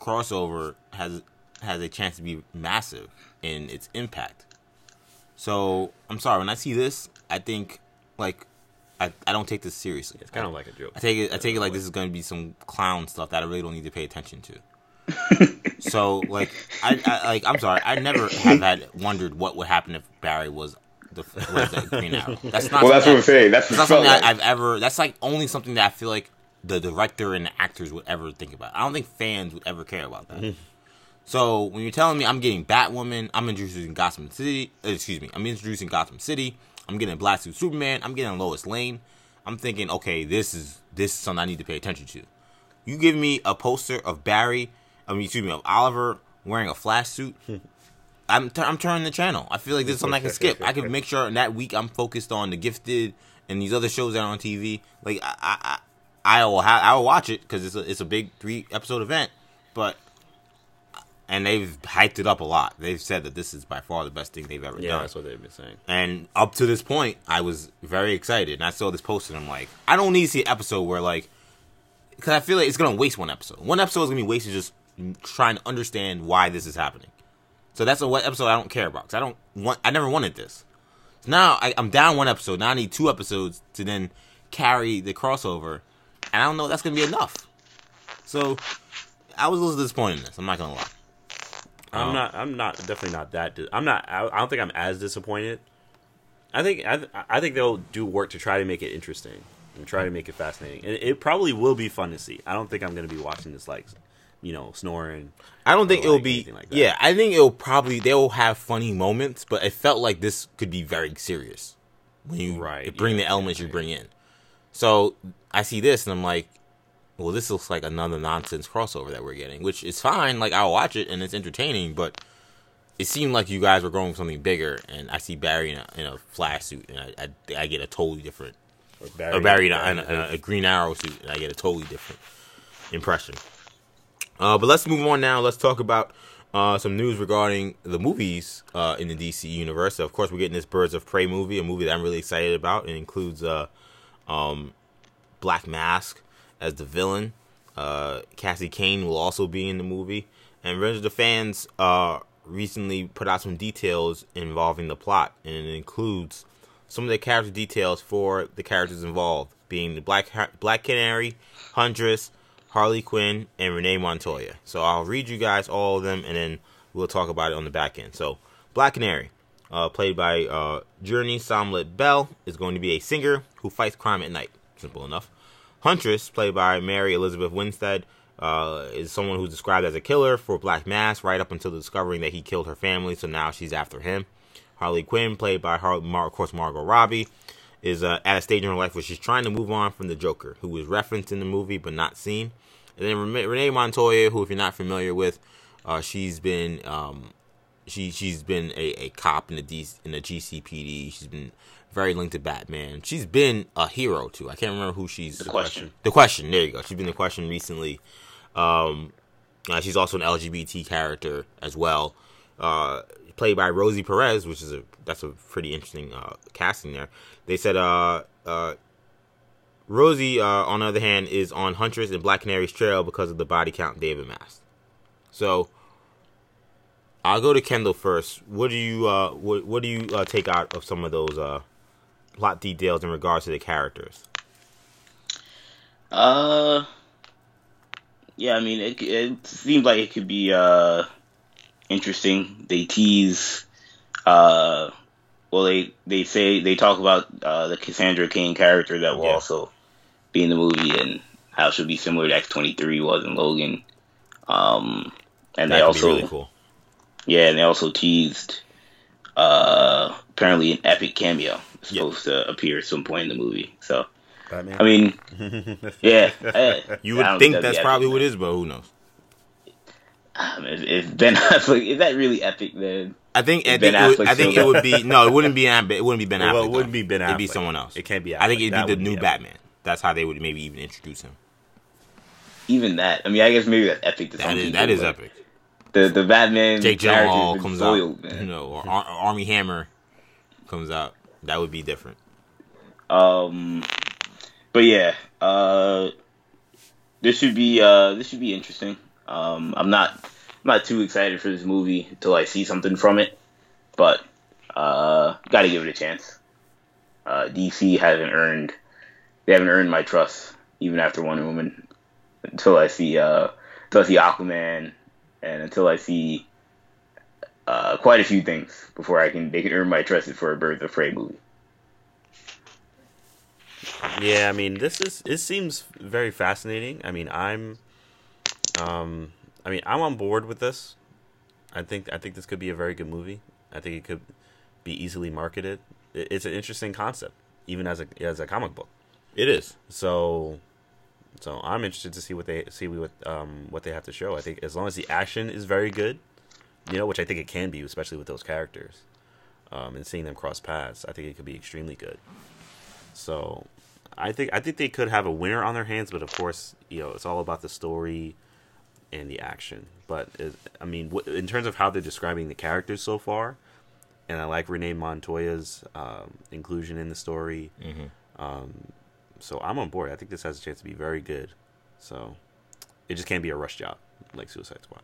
crossover has has a chance to be massive in its impact. So I'm sorry when I see this, I think like I, I don't take this seriously. It's kind of like a joke. I take it I take it like this is going to be some clown stuff that I really don't need to pay attention to. *laughs* so like I, I like I'm sorry I never have had wondered what would happen if Barry was the was the Green Arrow. That's not Well, that's what I'm saying. That's it's what not something like. that I've ever. That's like only something that I feel like the director and the actors would ever think about. I don't think fans would ever care about that. So when you're telling me I'm getting Batwoman, I'm introducing Gotham City. uh, Excuse me, I'm introducing Gotham City. I'm getting Black Suit Superman. I'm getting Lois Lane. I'm thinking, okay, this is this is something I need to pay attention to. You give me a poster of Barry, I mean, excuse me, of Oliver wearing a flash suit. I'm t- I'm turning the channel. I feel like this is something I can skip. I can *laughs* make sure that week I'm focused on The Gifted and these other shows that are on TV. Like I I I, will ha- I will watch it because it's a it's a big three episode event, but and they've hyped it up a lot. They've said that this is by far the best thing they've ever done. Yeah, done. that's what they've been saying. And up to this point, I was very excited. And I saw this post, and I'm like, I don't need to see an episode where like, because I feel like it's gonna waste one episode. One episode is gonna be wasted just trying to understand why this is happening. So that's a what episode I don't care about. 'cause I don't want. I never wanted this. So now I, I'm down one episode. Now I need two episodes to then carry the crossover, and I don't know if that's gonna be enough. So I was a little disappointed in this. I'm not gonna lie. I'm Um, not. I'm not. Definitely not that. Di- I'm not. I, I don't think I'm as disappointed. I think. I, th- I think they'll do work to try to make it interesting and try to make it fascinating. And it probably will be fun to see. I don't think I'm going to be watching this like, you know, snoring. I don't think or, it'll be. like that. yeah, I think it'll probably they'll have funny moments, but it felt like this could be very serious when you Right, bring yeah, the elements yeah, you bring in. So I see this and I'm like, well, this looks like another nonsense crossover that we're getting, which is fine. Like I'll watch it and it's entertaining, but it seemed like you guys were going for something bigger. And I see Barry in a, in a flash suit, and I, I, I get a totally different Or or Barry in a, in a, a Green Arrow suit, and I get a totally different impression. Uh, but let's move on now. Let's talk about uh, some news regarding the movies uh, in the DC universe. So of course, we're getting this Birds of Prey movie, a movie that I'm really excited about. It includes uh, um, Black Mask as the villain. Uh, Cassie Cain will also be in the movie, and Revenge of the Fans uh, recently put out some details involving the plot, and it includes some of the character details for the characters involved, being the Black Black Canary, Huntress, Harley Quinn, and Renee Montoya. So I'll read you guys all of them, and then we'll talk about it on the back end. So Black Canary, uh, played by uh, Jurnee Smollett-Bell, is going to be a singer who fights crime at night. Simple enough. Huntress, played by Mary Elizabeth Winstead, uh, is someone who's described as a killer for Black Mask right up until discovering that he killed her family, so now she's after him. Harley Quinn, played by, Har- Mar- of course, Margot Robbie, is uh, at a stage in her life where she's trying to move on from the Joker, who was referenced in the movie but not seen. And then Renee Montoya, who, if you're not familiar with, uh, she's been um, she she's been a, a cop in the D, in the GCPD. She's been very linked to Batman. She's been a hero too. I can't remember who she's. The question. The question. There you go. She's been the question recently. Um, uh, she's also an LGBT character as well, uh, played by Rosie Perez, which is a that's a pretty interesting uh, casting there. They said uh, uh, Rosie, uh, on the other hand, is on Huntress and Black Canary's trail because of the body count David amassed. So I'll go to Kendall first. What do you uh, what what do you uh, take out of some of those uh, plot details in regards to the characters? Uh, yeah, I mean, it it seems like it could be uh interesting. They tease, uh, well, they they say they talk about uh the Cassandra Cain character that will Yeah. also be in the movie and how she'll be similar to X twenty three was in Logan. Um, and That they also really cool. Yeah, and they also teased uh apparently an epic cameo is Yeah. supposed to appear at some point in the movie. So Batman. I mean, *laughs* yeah, eh, You would don't think that's probably epic, what it is, but who knows? Um, if, if Ben *laughs* Affleck is that really epic, then I think I think, it would, I think it would be no, it wouldn't be Ab- it wouldn't be Ben Affleck. Well, it wouldn't though. be Ben It'd be someone else. It can't be I think it'd That be the new be Batman. That's how they would maybe even introduce him. even that. I mean, I guess maybe that's epic to That some is people. that is epic. The the Batman Jake Gyllenhaal comes soiled, out, man. you know, or Ar- Armie Hammer comes out. That would be different. Um, but yeah, uh, this should be uh, this should be interesting. Um, I'm not I'm not too excited for this movie until I see something from it, but uh, got to give it a chance. Uh, DC hasn't earned they haven't earned my trust even after Wonder Woman until I see uh, until I see Aquaman and until I see uh, quite a few things before I can they can earn my trust for a Birds of Prey movie. Yeah, I mean, this is it seems very fascinating. I mean, I'm, um, I mean, I'm on board with this. I think I think this could be a very good movie. I think it could be easily marketed. It's an interesting concept, even as a as a comic book. It is. So, so I'm interested to see what they see what um what they have to show. I think as long as the action is very good, you know, which I think it can be, especially with those characters, um, and seeing them cross paths, I think it could be extremely good. So, I think I think they could have a winner on their hands, but of course, you know, it's all about the story and the action. But it, I mean, wh- in terms of how they're describing the characters so far, and I like Renee Montoya's um, inclusion in the story. Um, so I'm on board. I think this has a chance to be very good. So it just can't be a rush job like Suicide Squad.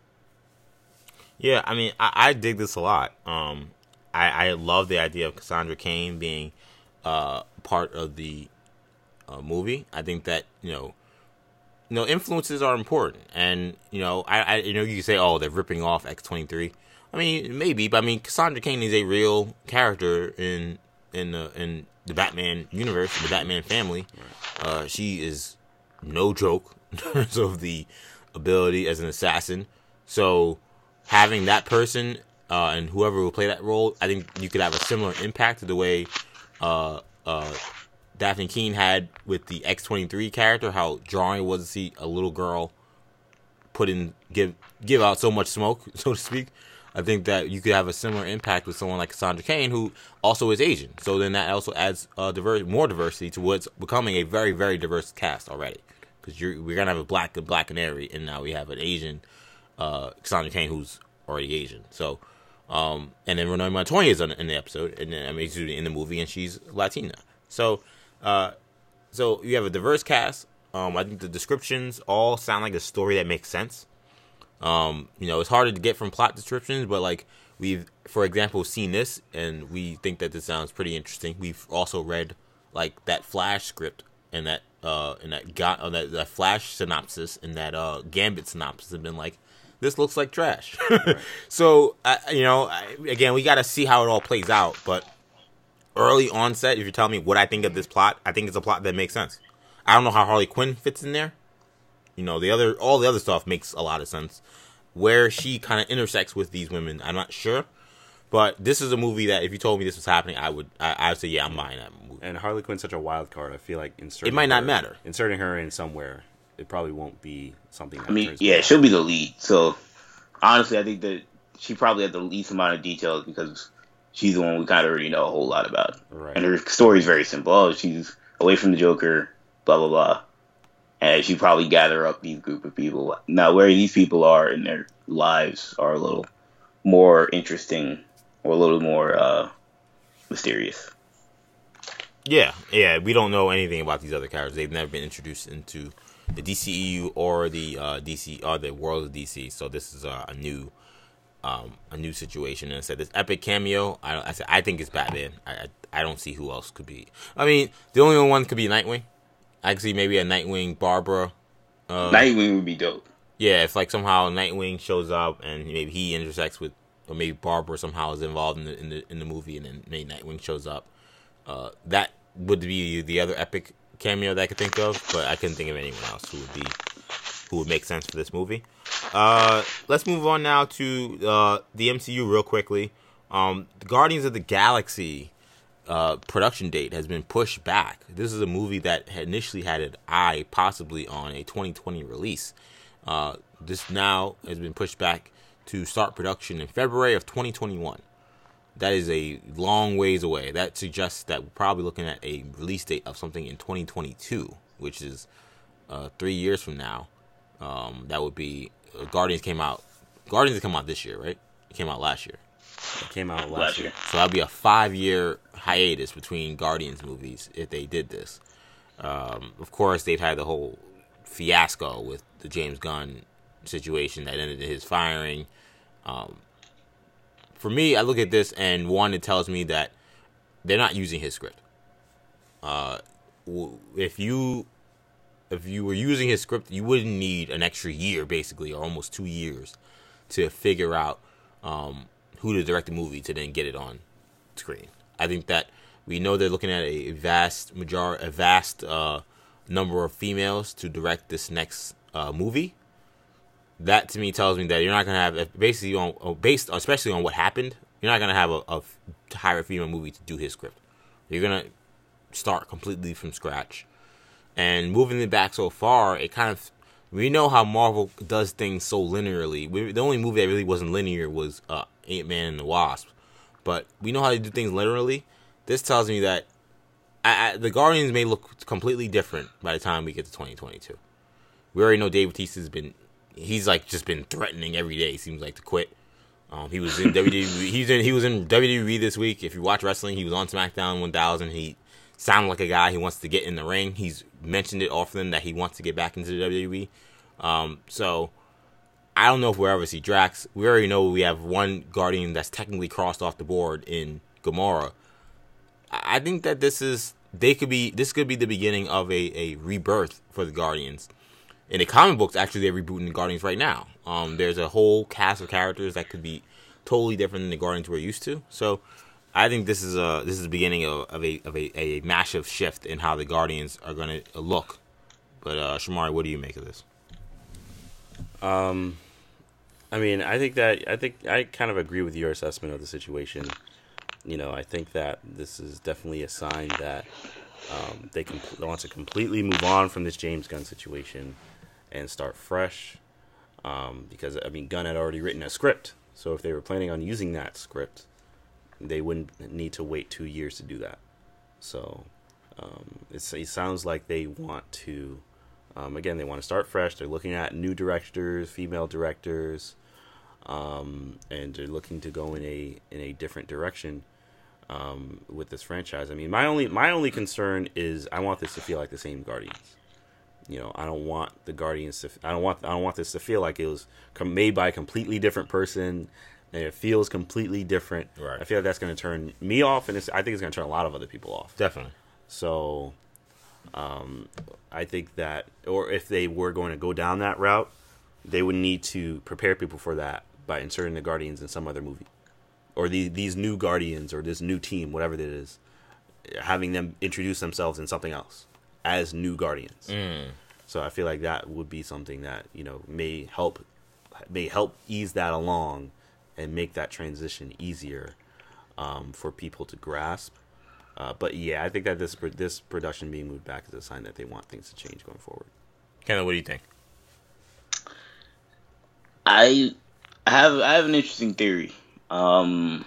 Yeah, I mean, I, I dig this a lot. Um, I, I love the idea of Cassandra Cain being uh, part of the uh, movie. I think that you know, you know, influences are important, and you know, I, I you know, you say, oh, they're ripping off X twenty three. I mean, maybe, but I mean, Cassandra Cain is a real character in in in the Batman universe, the Batman family. Uh, she is no joke *laughs* in terms of the ability as an assassin. So having that person uh, and whoever will play that role, I think you could have a similar impact to the way uh, uh, Dafne Keen had with the X twenty three character. How drawing was to see a little girl put in give give out so much smoke, *laughs* so to speak. I think that you could have a similar impact with someone like Cassandra Cain, who also is Asian. So then that also adds uh, diverse, more diversity to what's becoming a very, very diverse cast already. Because we're gonna have a black and black canary, and now we have an Asian uh, Cassandra Cain who's already Asian. So, um, and then Renee Montoya is on, in the episode, and then I mean, in the movie, and she's Latina. So, uh, so you have a diverse cast. Um, I think the descriptions all sound like a story that makes sense. Um, you know, it's harder to get from plot descriptions, but like we've, for example, seen this and we think that this sounds pretty interesting. We've also read like that Flash script and that uh and that got uh, that, that Flash synopsis and that uh Gambit synopsis have been like, this looks like trash. *laughs* so uh, you know, I, again, we got to see how it all plays out. But early onset, if you're telling me what I think of this plot, I think it's a plot that makes sense. I don't know how Harley Quinn fits in there. You know, the other all the other stuff makes a lot of sense. Where she kind of intersects with these women, I'm not sure. But this is a movie that if you told me this was happening, I would I, I would say yeah, I'm buying that movie. And Harley Quinn's such a wild card. I feel like inserting It might not her- matter. Inserting her in somewhere, it probably won't be something. That I mean, turns yeah, me she'll be the lead. So honestly, I think that she probably had the least amount of details because she's the one we kind of already know a whole lot about. Right. And her story is very simple. Oh, she's away from the Joker, blah blah blah, and you probably gather up these group of people. Now, where these people are in their lives are a little more interesting or a little more uh, mysterious. Yeah, yeah, we don't know anything about these other characters. They've never been introduced into the DCEU or the uh, DC or the world of DC. So this is uh, a new, um, a new situation. And I said this epic cameo. I, I said I think it's Batman. I, I I don't see who else could be. I mean, the only one could be Nightwing. I could see maybe a Nightwing Barbara. Uh, Nightwing would be dope. yeah, if like somehow Nightwing shows up and maybe he intersects with, or maybe Barbara somehow is involved in the in the in the movie, and then maybe Nightwing shows up. Uh, that would be the other epic cameo that I could think of, but I couldn't think of anyone else who would be who would make sense for this movie. Uh, let's move on now to uh, the MCU real quickly. Um, the Guardians of the Galaxy uh, production date has been pushed back. This is a movie that had initially had an eye possibly on a 2020 release. Uh, this now has been pushed back to start production in February of 2021. That is a long ways away. That suggests that we're probably looking at a release date of something in 2022, which is uh, three years from now. Um, that would be uh, Guardians came out. Guardians came out this year, right? It came out last year. It came out last, Last year. year. So that'd be a five year hiatus between Guardians movies if they did this. Um, of course, they've had the whole fiasco with the James Gunn situation that ended in his firing. Um, for me, I look at this and one, it tells me that they're not using his script. Uh, if you if you were using his script, you wouldn't need an extra year, basically, or almost two years, to figure out um, who to direct the movie to then get it on screen. I think that we know they're looking at a vast major, a vast uh, number of females to direct this next uh, movie. That to me tells me that you're not gonna have basically on based especially on what happened. You're not gonna have a, a hire a female movie to do his script. You're gonna start completely from scratch. And moving it back so far, it kind of we know how Marvel does things so linearly. We, the only movie that really wasn't linear was uh, Ant Man and the Wasp, but we know how to do things literally. This tells me that I, I, the Guardians may look completely different by the time we get to 2022. We already know Dave Bautista's been he's like just been threatening every day. Seems like to quit. Um, he was in *laughs* WWE. He's in. He was in WWE this week. If you watch wrestling, he was on SmackDown 1000. He sounded like a guy who wants to get in the ring. He's mentioned it often that he wants to get back into the WWE. Um, so I don't know if we'll ever see Drax. We already know we have one Guardian that's technically crossed off the board in Gamora. I think that this is they could be this could be the beginning of a, a rebirth for the Guardians. In the comic books, actually, they're rebooting the Guardians right now. Um, there's a whole cast of characters that could be totally different than the Guardians we're used to. So, I think this is a this is the beginning of, of a of a, a massive shift in how the Guardians are going to look. But uh, Shamari, what do you make of this? Um, I mean, I think that I think I kind of agree with your assessment of the situation. You know, I think that this is definitely a sign that um, they, they want to completely move on from this James Gunn situation and start fresh. Um, because I mean, Gunn had already written a script, so if they were planning on using that script, they wouldn't need to wait two years to do that. So um, it sounds like they want to um, again, they want to start fresh. They're looking at new directors, female directors, um, and they're looking to go in a in a different direction um, with this franchise. I mean, my only my only concern is I want this to feel like the same Guardians. You know, I don't want the Guardians to. I don't want. I don't want this to feel like it was made by a completely different person, and it feels completely different. Right. I feel like that's going to turn me off, and I think it's going to turn a lot of other people off. Definitely. So um, I think that, or if they were going to go down that route, they would need to prepare people for that by inserting the Guardians in some other movie, or the, these new Guardians or this new team, whatever it is, having them introduce themselves in something else as new Guardians. Mm. So I feel like that would be something that you know may help may help ease that along and make that transition easier um, for people to grasp. Uh, but yeah, I think that this this production being moved back is a sign that they want things to change going forward. Kendall, what do you think? I have I have an interesting theory. Um,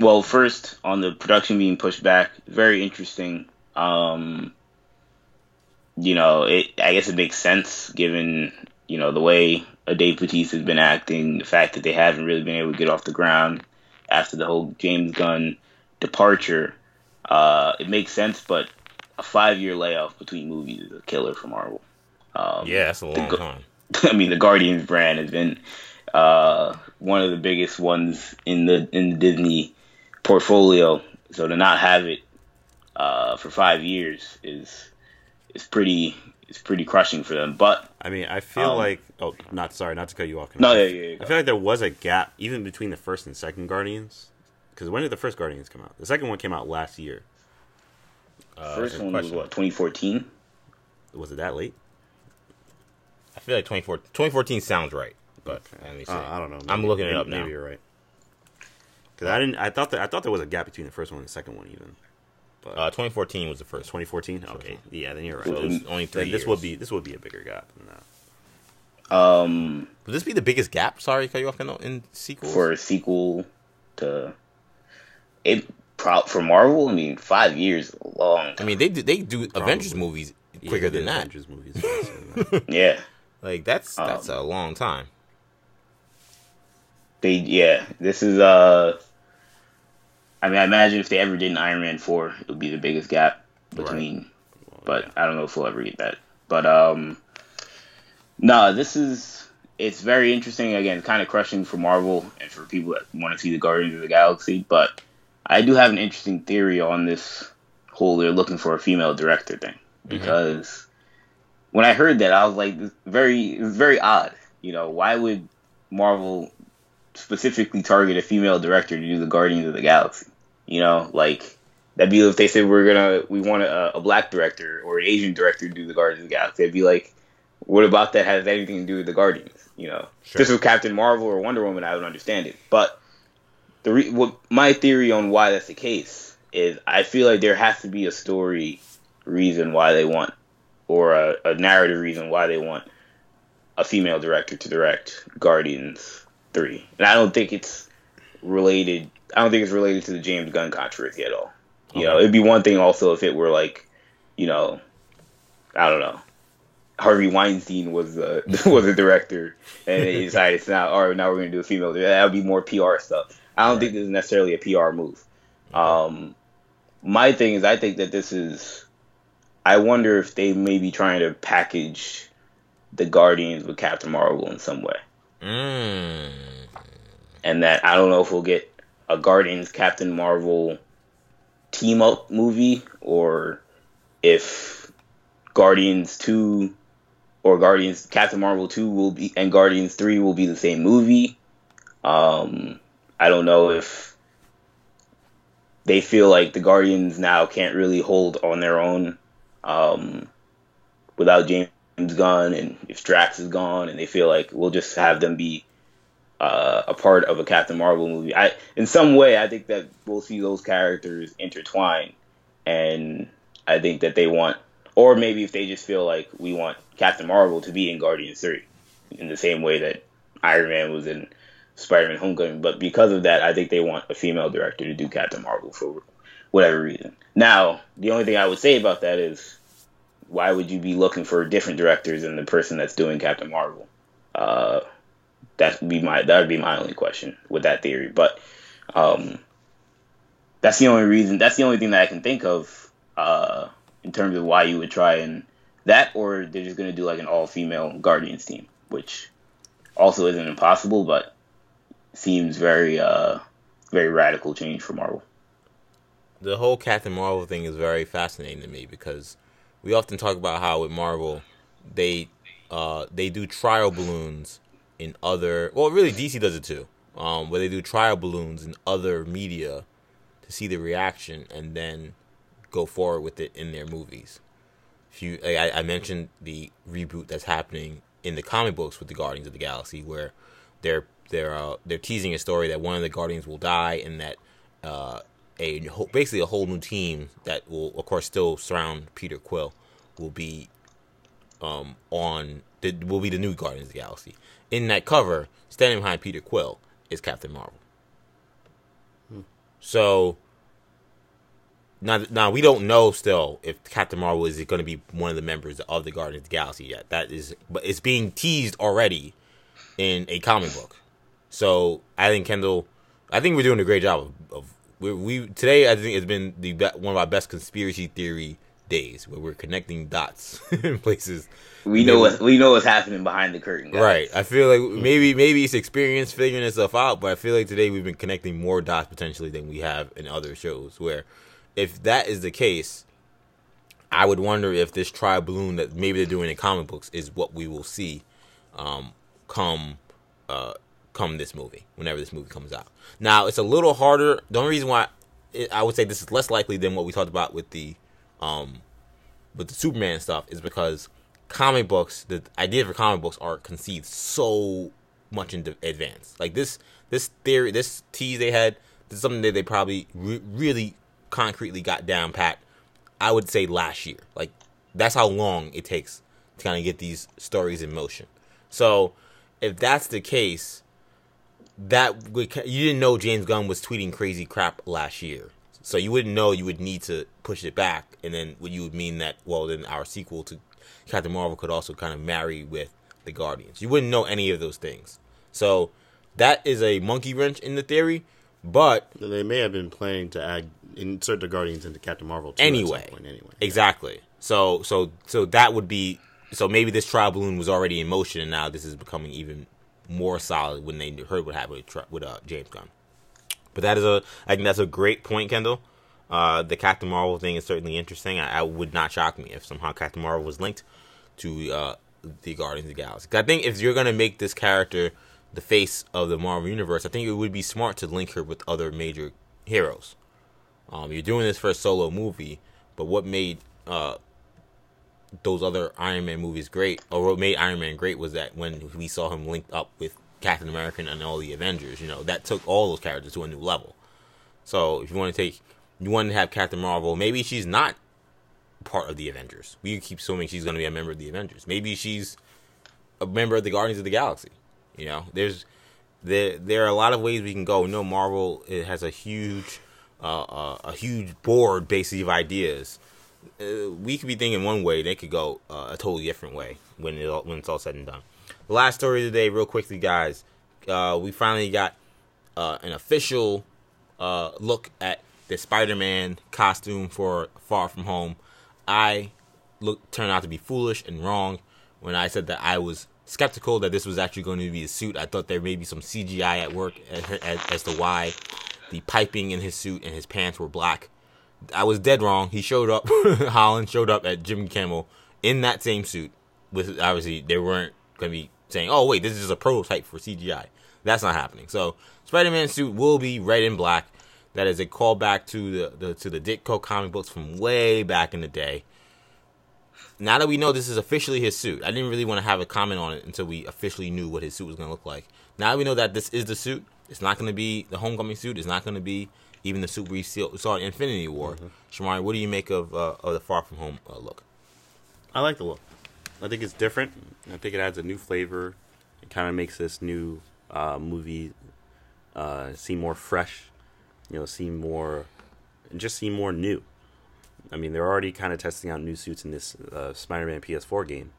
well, first on the production being pushed back, very interesting. Um, you know, it I guess it makes sense given you know the way a Dave Bautista has been acting, the fact that they haven't really been able to get off the ground after the whole James Gunn departure. Uh, it makes sense, but a five year layoff between movies is a killer for Marvel. Um, yeah, that's a long the, time. *laughs* I mean, the Guardians brand has been uh, one of the biggest ones in the in the Disney portfolio. So to not have it uh, for five years is is pretty is pretty crushing for them. But I mean, I feel um, like oh, not sorry, not to cut you off. No, yeah, yeah, yeah, I feel like there was a gap even between the first and second Guardians. Because when did the first Guardians come out? The second one came out last year. Uh, first one was what 2014. Was it that late? I feel like 2014, 2014 sounds right, but okay. uh, I don't know. Maybe, I'm looking maybe, it up now. maybe you're right. Because I didn't. I thought that I thought there was a gap between the first one and the second one, even. But uh, 2014 was the first. 2014. Okay, yeah, then you're right. So it was only three. This would be this would be a bigger gap than that. Um, would this be the biggest gap? Sorry, cut you off in sequels for a sequel to it. Pro- for Marvel, I mean, five years long. I mean, they do, they do Probably. Avengers movies quicker yeah, than that. Avengers movies. *laughs* yeah, like that's that's um, a long time. They yeah, this is uh. I mean, I imagine if they ever did an Iron Man four, it would be the biggest gap between. Right. Well, but yeah. I don't know if we'll ever get that. But um, No, this is it's very interesting. Again, kind of crushing for Marvel and for people that want to see the Guardians of the Galaxy. But I do have an interesting theory on this whole they're looking for a female director thing because mm-hmm. when I heard that, I was like, very, very odd. You know, why would Marvel specifically target a female director to do the Guardians of the Galaxy? You know, like that'd be if they said we're gonna we want a, a black director or an Asian director to do the Guardians of the Galaxy. It'd be like, what about that has anything to do with the Guardians? You know, sure. this was Captain Marvel or Wonder Woman, I would understand it. But the re- what my theory on why that's the case is I feel like there has to be a story reason why they want or a, a narrative reason why they want a female director to direct Guardians Three, and I don't think it's related. I don't think it's related to the James Gunn controversy at all. You okay. know, it'd be one thing also if it were like, you know, I don't know, Harvey Weinstein was a, *laughs* was the director, and they decided it's not. All right, now we're gonna do a female. That would be more PR stuff. I don't right. think this is necessarily a PR move. Um, my thing is, I think that this is. I wonder if they may be trying to package the Guardians with Captain Marvel in some way. Mm. And that I don't know if we'll get a Guardians Captain Marvel team up movie or if Guardians 2 or Guardians Captain Marvel 2 will be and Guardians 3 will be the same movie. Um I don't know if they feel like the Guardians now can't really hold on their own um, without James Gunn, and if Drax is gone, and they feel like we'll just have them be uh, a part of a Captain Marvel movie. I, in some way, I think that we'll see those characters intertwine, and I think that they want, or maybe if they just feel like we want Captain Marvel to be in Guardians Three, in the same way that Iron Man was in Spider-Man: Homecoming. But because of that, I think they want a female director to do Captain Marvel for whatever reason. Now, the only thing I would say about that is, why would you be looking for different directors than the person that's doing Captain Marvel? Uh, that would be my that would be my only question with that theory. But um, that's the only reason. That's the only thing that I can think of uh, in terms of why you would try and that, or they're just gonna do like an all-female Guardians team, which also isn't impossible, but seems very uh, very radical change for Marvel. The whole Captain Marvel thing is very fascinating to me because we often talk about how with Marvel they uh, they do trial balloons in other well really DC does it too. Um, where they do trial balloons in other media to see the reaction and then go forward with it in their movies. If you, I, I mentioned the reboot that's happening in the comic books with the Guardians of the Galaxy, where they're they're uh, they're teasing a story that one of the Guardians will die and that uh, a basically a whole new team that will of course still surround Peter Quill will be um, on will be the new Guardians of the Galaxy in that cover, standing behind Peter Quill is Captain Marvel. Hmm. So now, now we don't know still if Captain Marvel is going to be one of the members of the Guardians of the Galaxy yet. That is, but it's being teased already in a comic book. So I think Kendall, I think we're doing a great job of, of we, we today. I think it's been the one of our best conspiracy theory days where we're connecting dots *laughs* in places we know what we know what's happening behind the curtain. Guys. Right. I feel like maybe maybe it's experience figuring itself out, but I feel like today we've been connecting more dots potentially than we have in other shows. Where if that is the case, I would wonder if this tri balloon that maybe they're doing in comic books is what we will see um, come uh, come this movie whenever this movie comes out. Now it's a little harder. The only reason why I would say this is less likely than what we talked about with the um, with the Superman stuff is because comic books, the idea for comic books are conceived so much in advance. Like this, this theory, this tease they had, this is something that they probably re- really concretely got down pat. I would say last year. Like that's how long it takes to kind of get these stories in motion. So if that's the case, that you didn't know James Gunn was tweeting crazy crap last year. So you wouldn't know you would need to push it back, and then you would mean that well, then our sequel to Captain Marvel could also kind of marry with the Guardians. You wouldn't know any of those things. So that is a monkey wrench in the theory, but they may have been planning to add insert the Guardians into Captain Marvel anyway. anyway, exactly. So so so that would be so maybe this trial balloon was already in motion, and now this is becoming even more solid when they heard what happened with, with uh, James Gunn. But that is a, I think that's a great point, Kendall. Uh, the Captain Marvel thing is certainly interesting. I, I, would not shock me if somehow Captain Marvel was linked to uh, the Guardians of the Galaxy. I think if you're gonna make this character the face of the Marvel universe, I think it would be smart to link her with other major heroes. Um, you're doing this for a solo movie, but what made uh, those other Iron Man movies great, or what made Iron Man great, was that when we saw him linked up with Captain America and all the Avengers, you know, that took all those characters to a new level. So if you want to take, you want to have Captain Marvel, maybe she's not part of the Avengers. We keep assuming she's going to be a member of the Avengers. Maybe she's a member of the Guardians of the Galaxy. You know, there's there there are a lot of ways we can go. You know, Marvel it has a huge uh, uh, a huge board basically of ideas. Uh, we could be thinking one way, they could go uh, a totally different way when it all, when it's all said and done. The last story of the day, real quickly, guys. Uh, we finally got uh, an official look at the Spider-Man costume for Far From Home. I look turned out to be foolish and wrong when I said that I was skeptical that this was actually going to be a suit. I thought there may be some CGI at work as, as, as to why the piping in his suit and his pants were black. I was dead wrong. He showed up. *laughs* Holland showed up at Jimmy Kimmel in that same suit. With obviously they weren't going to be saying, "Oh wait, this is just a prototype for CGI." That's not happening. So Spider-Man suit will be red and black. That is a callback to the, the to the Ditko comic books from way back in the day now that we know this is officially his suit, I didn't really want to have a comment on it until we officially knew what his suit was going to look like. Now we know that this is the suit. It's not going to be the homecoming suit. It's not going to be even the suit we saw in Infinity War. mm Shamari, what do you make of, uh, of the Far From Home uh, look? I like the look. I think it's different. I think it adds a new flavor. It kind of makes this new uh, movie uh, seem more fresh. You know, seem more, and just seem more new. I mean, they're already kind of testing out new suits in this uh, Spider-Man PS4 game,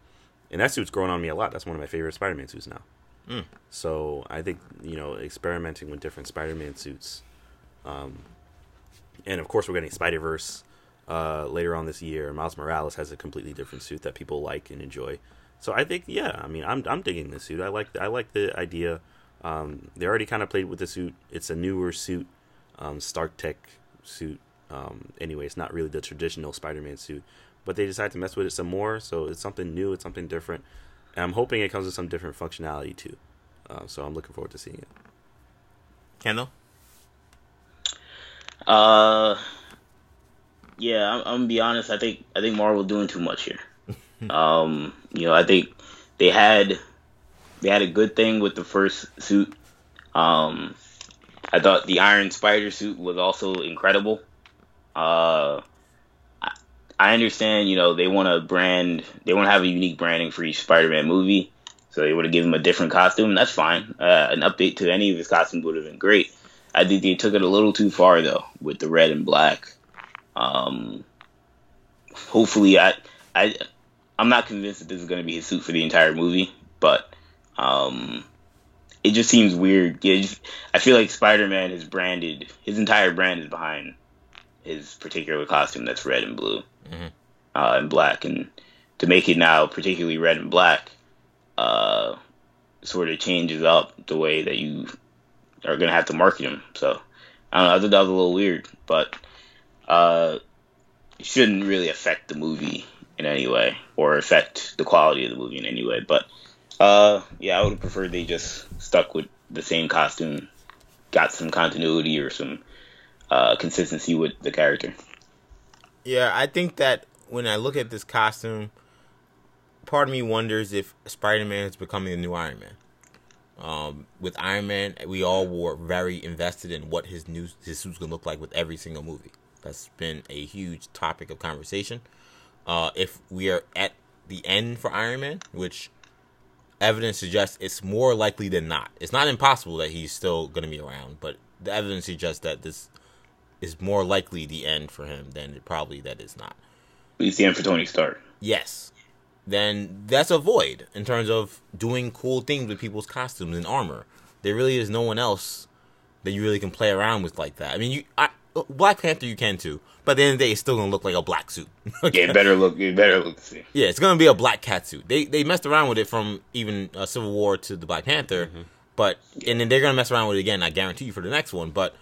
and that suit's growing on me a lot. That's one of my favorite Spider-Man suits now. Mm. So I think you know, experimenting with different Spider-Man suits, um, and of course we're getting Spider Verse uh, later on this year. Miles Morales has a completely different suit that people like and enjoy. So I think, yeah, I mean, I'm I'm digging this suit. I like I like the idea. Um, they already kind of played with the suit. It's a newer suit, um, Stark Tech suit um, anyway, it's not really the traditional Spider-Man suit, but they decided to mess with it some more. So it's something new. It's something different. And I'm hoping it comes with some different functionality too. Uh, so I'm looking forward to seeing it. Kendall. Uh, yeah, I'm, I'm, gonna be honest. I think I think Marvel doing too much here. *laughs* um, you know, I think they had they had a good thing with the first suit. Um, I thought the Iron Spider suit was also incredible. Uh, I understand, you know, they want to brand, they want to have a unique branding for each Spider-Man movie, so they would have given him a different costume. That's fine. Uh, an update to any of his costumes would have been great. I think they took it a little too far though with the red and black. Um, hopefully, I, I, I'm not convinced that this is going to be his suit for the entire movie, but um, it just seems weird. Just, I feel like Spider-Man is branded. His entire brand is behind his particular costume that's red and blue mm-hmm. uh, and black, and to make it now particularly red and black, uh, sort of changes up the way that you are gonna have to market him. So I don't know. I thought that was a little weird, but uh, it shouldn't really affect the movie in any way or affect the quality of the movie in any way. But uh, yeah, I would have preferred they just stuck with the same costume, got some continuity or some uh, consistency with the character. Yeah, I think that when I look at this costume, part of me wonders if Spider-Man is becoming the new Iron Man. Um, with Iron Man, we all were very invested in what his new his suit's gonna look like with every single movie. That's been a huge topic of conversation. Uh, if we are at the end for Iron Man, which evidence suggests it's more likely than not. It's not impossible that he's still going to be around, but the evidence suggests that this is more likely the end for him than probably that is not. It's the end for Tony Stark. Yes. Then that's a void in terms of doing cool things with people's costumes and armor. There really is no one else that you really can play around with like that. I mean, you I, Black Panther you can too, but at the end of the day, it's still gonna look like a black suit. *laughs* Yeah, it better look. It better look the. Yeah, it's gonna be a black cat suit. They they messed around with it from even uh, Civil War to the Black Panther, but and then they're gonna mess around with it again. I guarantee you for the next one, but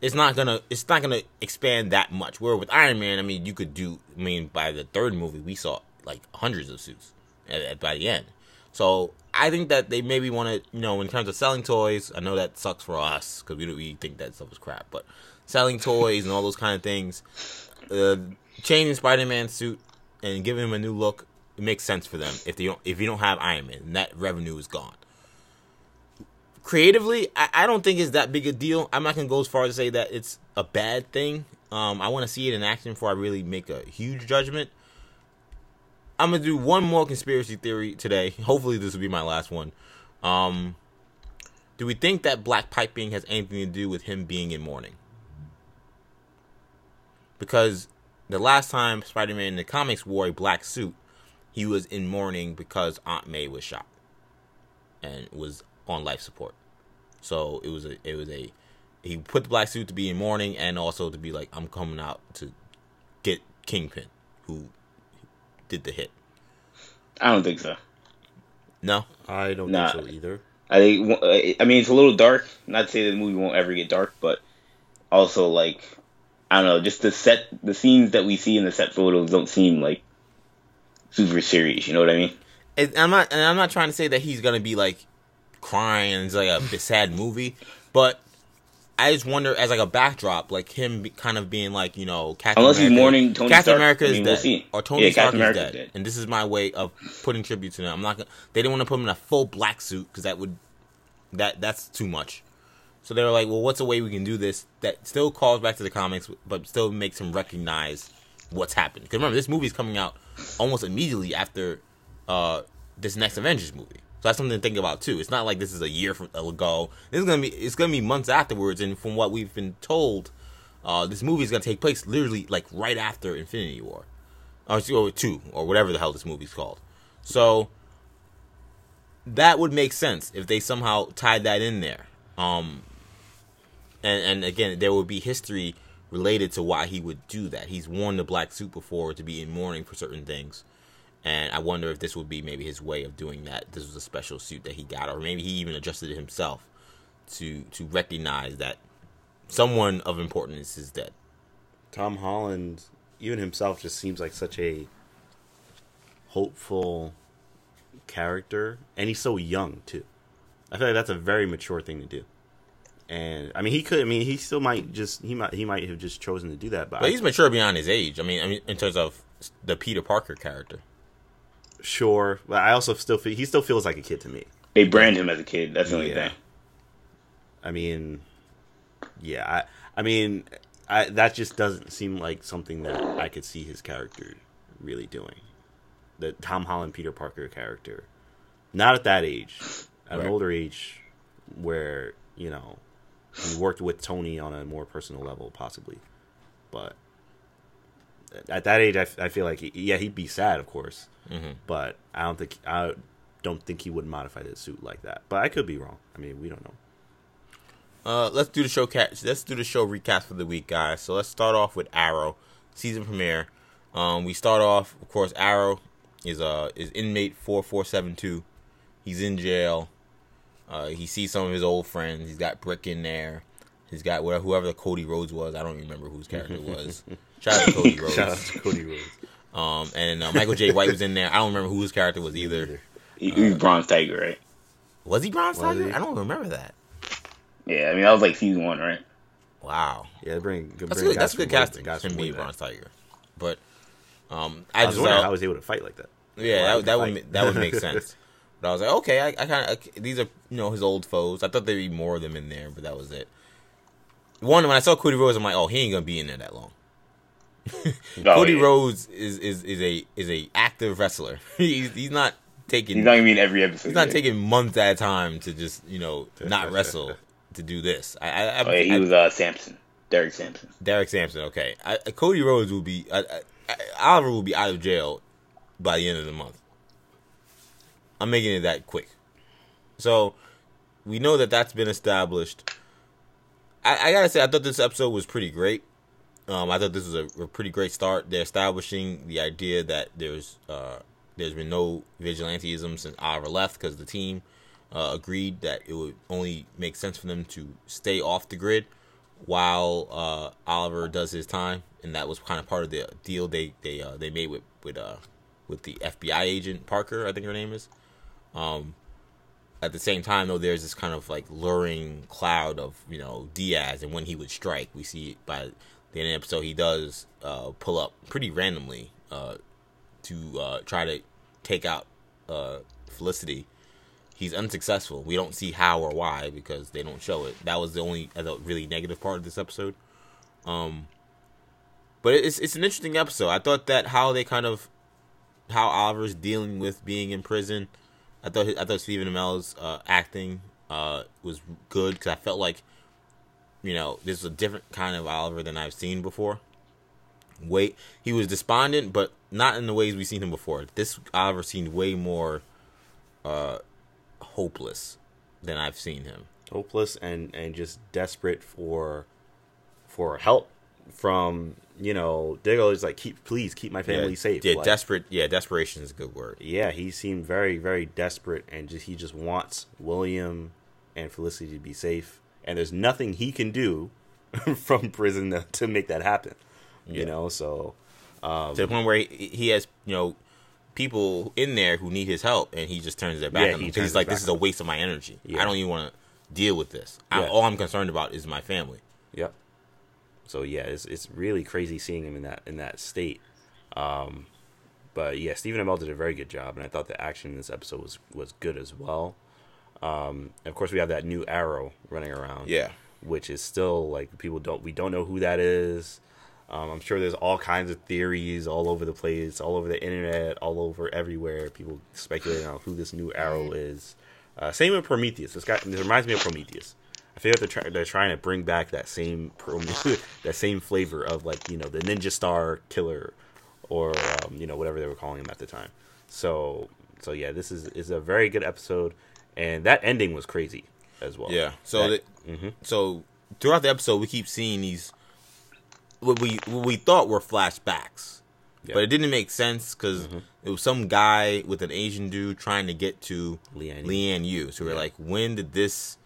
it's not gonna it's not gonna expand that much. Where with Iron Man, I mean, you could do. I mean, by the third movie, we saw like hundreds of suits at, at, by the end. So I think that they maybe want to, you know, in terms of selling toys. I know that sucks for us because we we think that stuff is crap, but selling toys and all those kind of things, uh, changing Spider-Man's suit and giving him a new look, it makes sense for them. If they don't, if you don't have Iron Man, and that revenue is gone. Creatively, I, I don't think it's that big a deal. I'm not gonna go as far as to say that it's a bad thing. Um, I want to see it in action before I really make a huge judgment. I'm gonna do one more conspiracy theory today. Hopefully, this will be my last one. Um, do we think that black piping has anything to do with him being in mourning? Because the last time Spider-Man in the comics wore a black suit, he was in mourning because Aunt May was shot and was on life support. So it was a it was a he put the black suit to be in mourning and also to be like I'm coming out to get Kingpin who did the hit. I don't think so. No, I don't Nah. think so either. I think. I mean, it's a little dark. Not to say that the movie won't ever get dark, but also like I don't know. Just the set, the scenes that we see in the set photos don't seem like super serious. You know what I mean? And I'm not and I'm not trying to say that he's gonna be like crying and it's like a *laughs* sad movie, but I just wonder as like a backdrop, like him be, kind of being like you know Captain Unless he's mourning Tony Captain Stark, America I is mean, dead we'll or Tony Yeah, Stark is dead. dead. and this is my way of putting tribute to them. I'm not gonna. They didn't want to put him in a full black suit because that would that that's too much. So they were like, well, what's a way we can do this that still calls back to the comics, but still makes him recognize what's happened? Because remember, this movie's coming out almost immediately after uh, this next Avengers movie. So that's something to think about too. It's not like this is a year from ago. This is gonna be it's gonna be months afterwards, and from what we've been told, uh, this movie is gonna take place literally like right after Infinity War, or two, or whatever the hell this movie's called. So that would make sense if they somehow tied that in there. Um, and and again, there would be history related to why he would do that. He's worn the black suit before to be in mourning for certain things, and I wonder if this would be maybe his way of doing that. This was a special suit that he got, or maybe he even adjusted it himself to to recognize that someone of importance is dead. Tom Holland, even himself, just seems like such a hopeful character, and he's so young too. I feel like that's a very mature thing to do. And I mean, he could. I mean, he still might just. He might. He might have just chosen to do that. But, But he's mature beyond his age. I mean, I mean, in terms of the Peter Parker character. Sure. But I also still feel he still feels like a kid to me. They brand him as a kid. That's the only Yeah. thing. I mean, yeah. I. I mean, I, that just doesn't seem like something that I could see his character really doing. The Tom Holland Peter Parker character, not at that age, at Right. an older age, where you know he worked with Tony on a more personal level, possibly. But at that age, I feel like he, yeah, he'd be sad, of course, Mm-hmm. but I don't think I don't think he would modify the suit like that. But I could be wrong. I mean, we don't know. Uh, let's do the show catch. Let's do the show recap for the week, guys. So let's start off with Arrow season premiere. Um, we start off, of course. Arrow is uh is inmate four four seven two. He's in jail. Uh, he sees some of his old friends. He's got Brick in there. He's got whatever whoever the Cody Rhodes was. I don't remember whose character was. *laughs* Shout out to Cody Rhodes. Shout out to Cody Rhodes. Um, and uh, Michael Jai White was in there. I don't remember who his character was either. He, he was Bronze Tiger, right? Was he Bronze Was Tiger? he? I don't remember that. Yeah, I mean that was like season one, right? Wow. Yeah, bring, bring That's guys good. That's good casting. guys Him being. Bronze Tiger, but um, I, I was just wondering uh, how I was able to fight like that. yeah, Why that, that would would fight? ma- that would make *laughs* sense. But I was like, okay, I, I kind of these are you know his old foes. I thought there'd be more of them in there, but that was it. One when I saw Cody Rhodes, I'm like, oh, he ain't gonna be in there that long. *laughs* Oh, Cody yeah. Rhodes is, is is a is a active wrestler. *laughs* he's he's not taking He's not gonna be in every episode. he's not yeah. taking months at a time to just you know not *laughs* wrestle to do this. I, I, I, Oh yeah, he I- was uh, Samson, Derek Sampson. Derek Sampson, okay. I, Cody Rhodes will be I, I, I- Oliver will be out of jail by the end of the month. I'm making it that quick. So we know that that's been established. I, I gotta say, I thought this episode was pretty great. Um, I thought this was a, a, pretty great start. They're establishing the idea that there's uh, there's been no vigilanteism since Oliver left because the team uh, agreed that it would only make sense for them to stay off the grid while uh, Oliver does his time, and that was kind of part of the deal they they uh, they made with with uh with the FBI agent Parker, I think her name is. Um, at the same time, though, there's this kind of like luring cloud of you know Diaz, and when he would strike, we see it by the end of the episode he does uh, pull up pretty randomly uh, to uh, try to take out uh, Felicity he's unsuccessful. We don't see how or why because they don't show it. That was the only really negative part of this episode. Um, but it's it's an interesting episode. I thought that how they kind of how Oliver's dealing with being in prison. I thought I thought Stephen Amell's uh, acting uh, was good because I felt like you know this is a different kind of Oliver than I've seen before. Wait, he was despondent, but not in the ways we've seen him before. This Oliver seemed way more uh, hopeless than I've seen him. Hopeless and and just desperate for for help from you know Diggle is like keep please keep my family yeah, safe. Yeah, like, desperate. Yeah, desperation is a good word. Yeah, he seemed very very desperate and just he just wants William and Felicity to be safe, and there's nothing he can do *laughs* from prison to, to make that happen. You know, so um, to the point where he, he has you know people in there who need his help, and he just turns their back yeah, on them because he's like, "This is a waste of my energy. Yeah. I don't even want to deal with this. I, all I'm concerned about is my family." Yep. So yeah, it's it's really crazy seeing him in that in that state. Um, but yeah, Stephen Amell did a very good job, and I thought the action in this episode was was good as well. Um, of course, we have that new Arrow running around. Yeah. Which is still like people don't we don't know who that is. Um, I'm sure there's all kinds of theories all over the place, all over the internet, all over everywhere. People speculating on who this new Arrow is. Uh, same with Prometheus. This guy this reminds me of Prometheus. I feel like they're, try- they're trying to bring back that same *laughs* that same flavor of like you know the Ninja Star killer, or um, you know whatever they were calling him at the time. So so yeah, this is is a very good episode, and that ending was crazy as well. Yeah. So that, the, mm-hmm. so throughout the episode, we keep seeing these what we what we thought were flashbacks, but it didn't make sense because mm-hmm. it was some guy with an Asian dude trying to get to Lian, Lian Yu. So we are like, when did this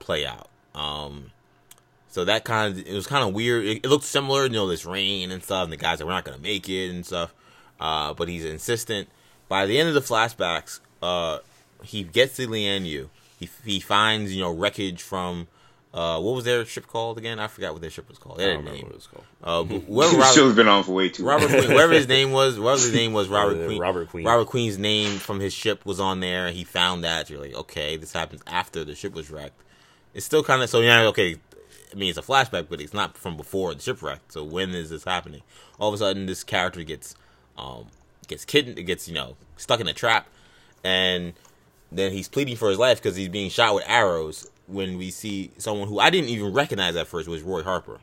play out? Um, so that kind of it was kind of weird. It, it, looked similar, you know, this rain and stuff, and the guys that we're not gonna make it and stuff. Uh, but he's insistent. By the end of the flashbacks, uh, he gets to Lian Yu. He he finds you know wreckage from uh, what was their ship called again? I forgot what their ship was called. They had a name. What it was called. Uh, *laughs* whoever Robert, show's been on for way too. Robert Queen, whatever his name was, whatever his name was, *laughs* Robert Queen. Robert Queen. Robert Queen's name from his ship was on there. He found that. You're like, okay, this happens after the ship was wrecked. It's still kind of so yeah. Okay, I mean it's a flashback, but it's not from before the shipwreck. So when is this happening? All of a sudden, this character gets um gets kidnapped, gets you know stuck in a trap, and then he's pleading for his life because he's being shot with arrows when we see someone who I didn't even recognize at first was Roy Harper.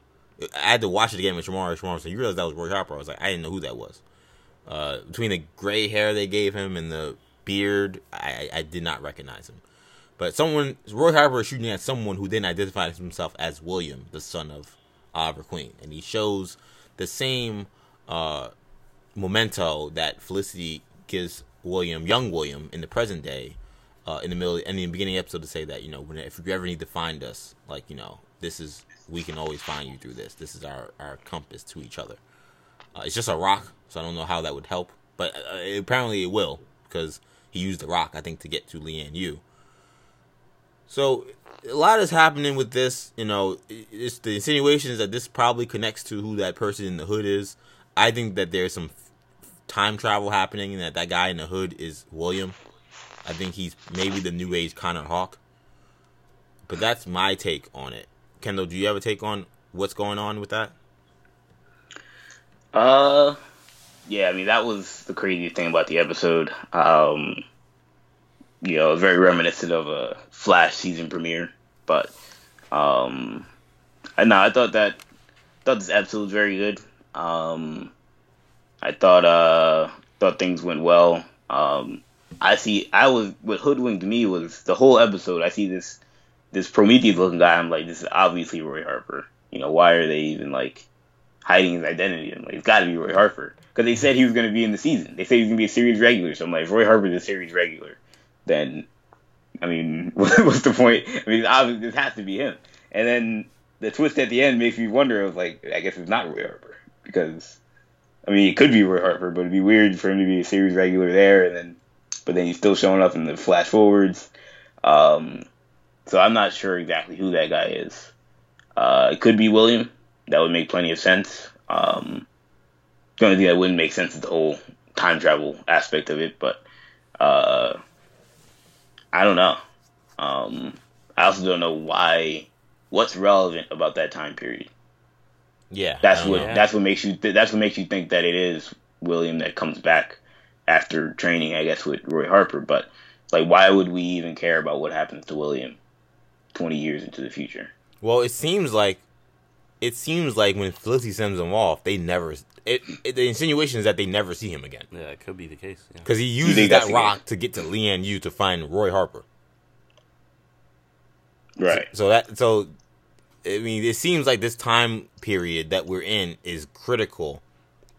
I had to watch it again with Shamar. Shamar said, "You realize that was Roy Harper?" I was like, "I didn't know who that was." Uh, between the gray hair they gave him and the beard, I, I did not recognize him. But someone, Roy Harper is shooting at someone who then identifies himself as William, the son of Oliver Queen, and he shows the same uh, memento that Felicity gives William, young William, in the present day, uh, in the middle and in the beginning the episode to say that you know when, if you ever need to find us, like you know this is we can always find you through this. This is our our compass to each other. Uh, it's just a rock, so I don't know how that would help, but uh, apparently it will because he used the rock I think to get to Lian Yu. So a lot is happening with this. You know, it's the insinuations that this probably connects to who that person in the hood is. I think that there's some time travel happening, and that that guy in the hood is William. I think he's maybe the new age Connor Hawke. But that's my take on it. Kendall, do you have a take on what's going on with that? Uh, yeah. I mean, that was the crazy thing about the episode. Um, you know, very reminiscent of a Flash season premiere. But, um, I know I thought that thought this episode was very good. Um, I thought uh thought things went well. Um, I see. I was what hoodwinked me was the whole episode. I see this this Prometheus looking guy. I'm like, this is obviously Roy Harper. You know, why are they even like hiding his identity. I'm like, it's got to be Roy Harper because they said he was going to be in the season. They said he was going to be a series regular. So I'm like, if Roy Harper's a series regular, then I mean, *laughs* what's the point? I mean, obviously this has to be him. And then the twist at the end makes me wonder. I like, I guess it's not Roy Harper because I mean, it could be Roy Harper, but it'd be weird for him to be a series regular there, and then but then he's still showing up in the flash forwards. Um, so I'm not sure exactly who that guy is. Uh, it could be William. That would make plenty of sense. Um, the only thing that wouldn't make sense is the whole time travel aspect of it, but uh, I don't know. Um, I also don't know why. What's relevant about that time period? Yeah, That's what know. that's what makes you th- that's what makes you think that it is William that comes back after training, I guess, with Roy Harper. But like, why would we even care about what happens to William twenty years into the future? Well, it seems like it seems like when Felicity sends him off, they never. It, it, the insinuation is that they never see him again Yeah, it could be the case. Yeah. because he uses that rock to get to Lian Yu to find Roy Harper. Right. So that so, I mean, it seems like this time period that we're in is critical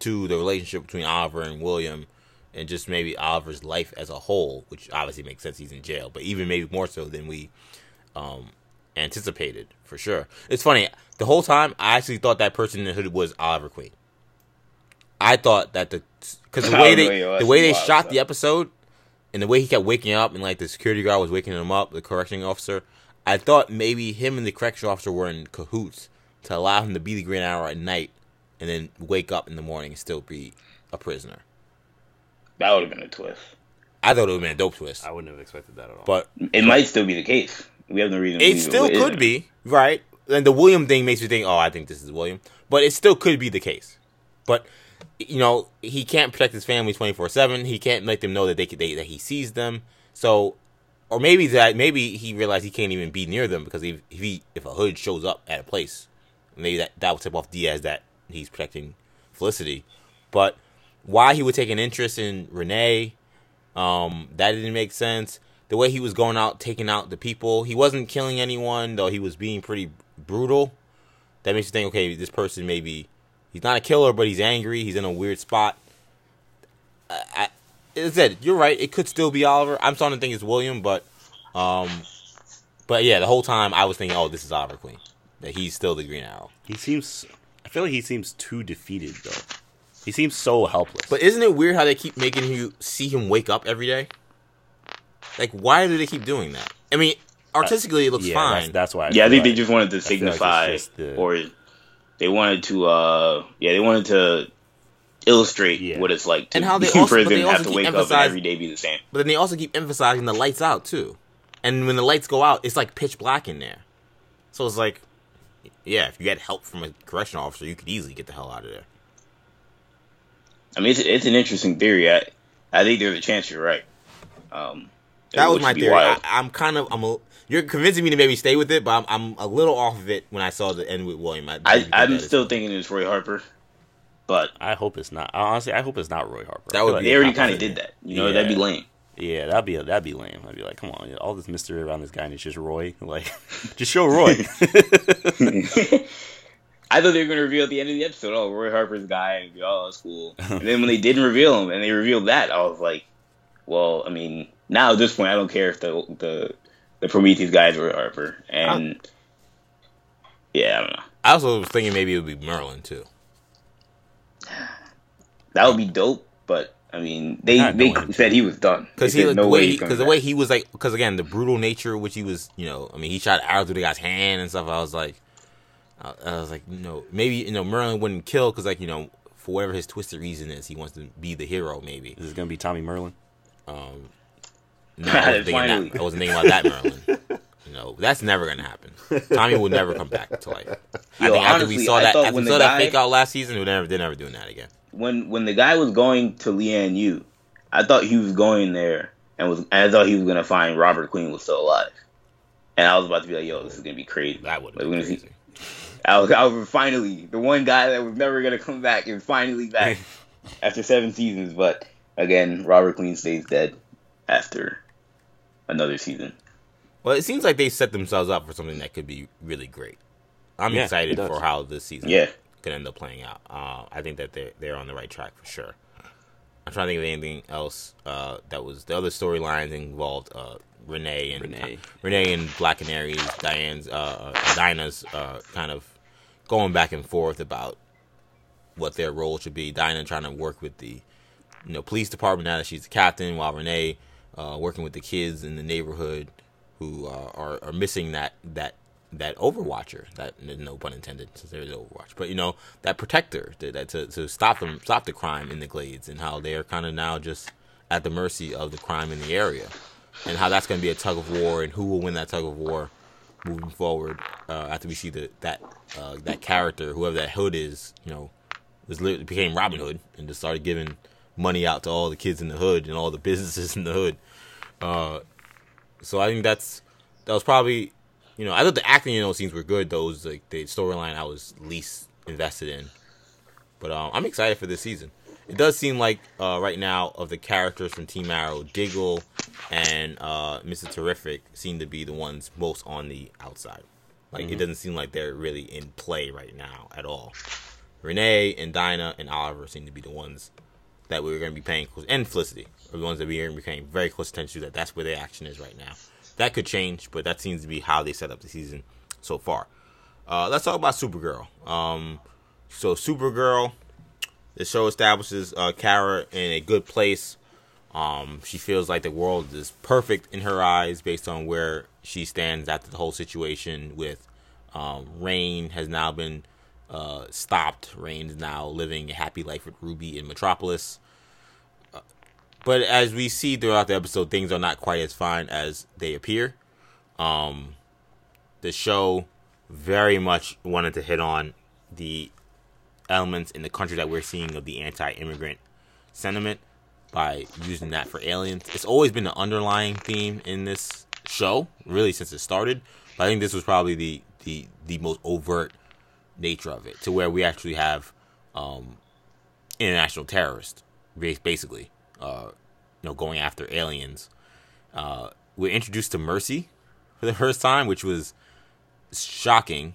to the relationship between Oliver and William, and just maybe Oliver's life as a whole, which obviously makes sense. He's in jail, but even maybe more so than we um, anticipated for sure. It's funny. The whole time, I actually thought that person in the hood was Oliver Queen. I thought that the because *laughs* the way they the way they shot the episode and the way he kept waking up and like the security guard was waking him up, the correcting officer. I thought maybe him and the correction officer were in cahoots to allow him to be the Green Arrow at night and then wake up in the morning and still be a prisoner. That would have been a twist. I thought it would have been a dope twist, I wouldn't have expected that at all. but It might still be the case. We have no reason. to it believe still isn't. could be right. And the William thing makes me think, oh, I think this is William, but it still could be the case. But you know, he can't protect his family twenty four seven. He can't make them know that they, could- they that he sees them. So, or maybe that maybe he realized he can't even be near them because if, if he if a hood shows up at a place, maybe that that will tip off Diaz that he's protecting Felicity. But why he would take an interest in Renee, um, that didn't make sense. The way he was going out taking out the people, he wasn't killing anyone though. He was being pretty brutal. That makes you think, okay, this person maybe he's not a killer, but he's angry. He's in a weird spot. I, I as I said, you're right. It could still be Oliver. I'm starting to think it's William, but, um, but yeah, the whole time I was thinking, oh, this is Oliver Queen. That he's still the Green Arrow. he seems. I feel like he seems too defeated though. He seems so helpless. But isn't it weird how they keep making you see him wake up every day? Like, why do they keep doing that? I mean, artistically, it looks yeah, fine. That's, that's why. Yeah, I feel think they just wanted to feel like signify, just the- or they wanted to, uh, yeah, they wanted to illustrate Yeah. what it's like to And how be they in also- but prison, they and have to wake up and every day be the same. But then they also keep emphasizing the lights out too. And when the lights go out, it's like pitch black in there. So it's like, yeah, if you had help from a correctional officer, you could easily get the hell out of there. I mean, it's, it's an interesting theory. I, I think there's a chance you're right. Um, That was my theory. I, I'm kind of, I'm a, you're convincing me to maybe stay with it, but I'm, I'm a little off of it when I saw the end with William. I, I, didn't think I'm that is- still thinking it's Roy Harper, but I hope it's not. Honestly, I hope it's not Roy Harper. That would feel be they already kind of did that. You know, that'd be lame. Yeah, that'd be that'd be lame. I'd be like, come on, all this mystery around this guy, and it's just Roy. *laughs* Like, just show Roy. *laughs* *laughs* I thought they were going to reveal at the end of the episode, oh, Roy Harper's guy, and be, oh, that's cool. *laughs* and then when they didn't reveal him, and they revealed that, I was like, well, I mean, now at this point, I don't care if the the, the Prometheus guy is Roy Harper, and uh, yeah, I don't know. I also was thinking maybe it would be Merlyn too. *sighs* That would be dope, but I mean, they Not they knowing. said he was done. Because he, said like, no the way way, because the way he was like, because again, the brutal nature which he was, you know, I mean, he shot arrows through the guy's hand and stuff. I was like, I, I was like, you know, maybe you know Merlyn wouldn't kill because like you know for whatever his twisted reason is, he wants to be the hero. Maybe. this Is gonna be Tommy Merlyn? Um, *laughs* no, I wasn't, thinking that, I wasn't thinking about that Merlyn. *laughs* You know, that's never gonna happen. Tommy will never come back to life. I Yo, think after we saw I that, thought after we saw the that guy- fake out last season, we're never, they're never doing that again. when when the guy was going to Lian Yu, I thought he was going there and was I thought he was gonna find Robert Queen was still alive, and I was about to be like, yo, this is gonna be crazy. That would Like, be we're see- crazy. I was, I was finally the one guy that was never gonna come back is finally back *laughs* after seven seasons. But again, Robert Queen stays dead after another season. Well, it seems like they set themselves up for something that could be really great. I'm Yeah, excited for how this season Yeah, could end up playing out. Uh, I think that they're they're on the right track for sure. I'm trying to think of anything else uh, that was the other storylines involved uh, Renee and Renee. Renee and Black Canaries, Diane's, uh, Dinah's uh, kind of going back and forth about what their role should be. Dinah trying to work with the you know police department now that she's the captain, while Renee uh, working with the kids in the neighborhood who uh, are are missing that that that overwatcher that no pun intended since there is overwatch but you know that protector that, that to, to stop them stop the crime in the glades and how they're kind of now just at the mercy of the crime in the area and how that's going to be a tug of war and who will win that tug of war moving forward uh, after we see the that uh, that character whoever that hood is you know was literally became Robin Hood and just started giving money out to all the kids in the hood and all the *laughs* businesses in the hood uh, so I think that's that was probably you know, I thought the acting in those scenes were good. Those like the storyline I was least invested in, but um, I'm excited for this season. It does seem like uh, right now of the characters from Team Arrow, Diggle and uh, Mr. Terrific seem to be the ones most on the outside. Like mm-hmm. it doesn't seem like they're really in play right now at all. Renee and Dinah and Oliver seem to be the ones that we are going to be paying close, and Felicity are the ones that we are going to be paying very close attention to. That that's where the action is right now. That could change, but that seems to be how they set up the season so far. Uh, let's talk about Supergirl. Um, so Supergirl, the show establishes uh, Kara in a good place. Um, she feels like the world is perfect in her eyes based on where she stands after the whole situation with um, Reign has now been uh, stopped. Reign is now living a happy life with Ruby in Metropolis. But as we see throughout the episode, things are not quite as fine as they appear. Um, the show very much wanted to hit on the elements in the country that we're seeing of the anti-immigrant sentiment by using that for aliens. It's always been an underlying theme in this show, really since it started. But I think this was probably the the the most overt nature of it, to where we actually have um, international terrorists, basically, uh, you know, going after aliens. Uh, we're introduced to Mercy for the first time, which was shocking.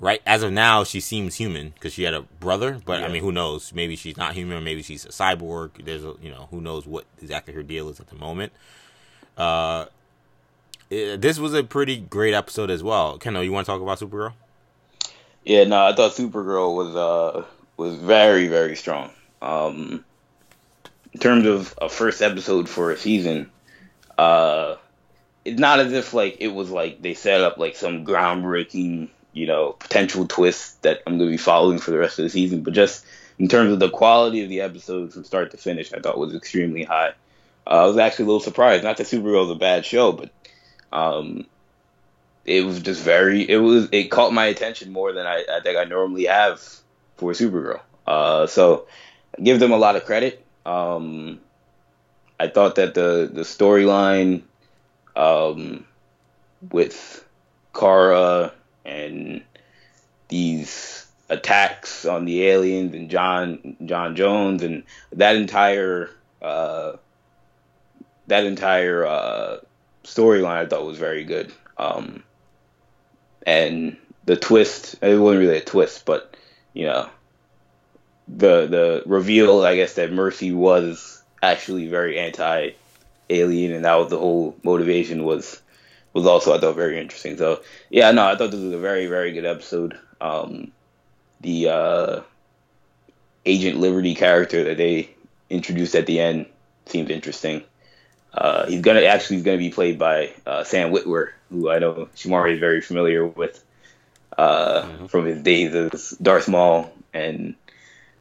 Right as of now, she seems human because she had a brother, but yeah. I mean, who knows? Maybe she's not human. Maybe she's a cyborg. There's a you know, who knows what exactly her deal is at the moment. Uh, it, this was a pretty great episode as well. Kendall, you want to talk about Supergirl? Yeah, no, I thought Supergirl was uh was very very strong. Um, in terms of a first episode for a season, uh, it's not as if like it was like they set up like some groundbreaking, you know, potential twists that I'm gonna be following for the rest of the season. But just in terms of the quality of the episodes from start to finish, I thought was extremely high. Uh, I was actually a little surprised. Not that Supergirl is a bad show, but um, it was just very. It was. It caught my attention more than I, I think I normally have for Supergirl. Uh, so I give them a lot of credit. Um, I thought that the the storyline um, with Kara and these attacks on the aliens and John John Jones and that entire uh, that entire uh, storyline I thought was very good. Um, and the twist it wasn't really a twist, but you know the the reveal, I guess, that Mercy was actually very anti alien, and that was the whole motivation was was also I thought very interesting. So yeah, no, I thought this was a very very good episode. Um, the uh, Agent Liberty character that they introduced at the end seemed interesting. Uh, he's gonna actually he's gonna be played by uh, Sam Witwer, who I know Shamari is very familiar with uh, mm-hmm. from his days as Darth Maul and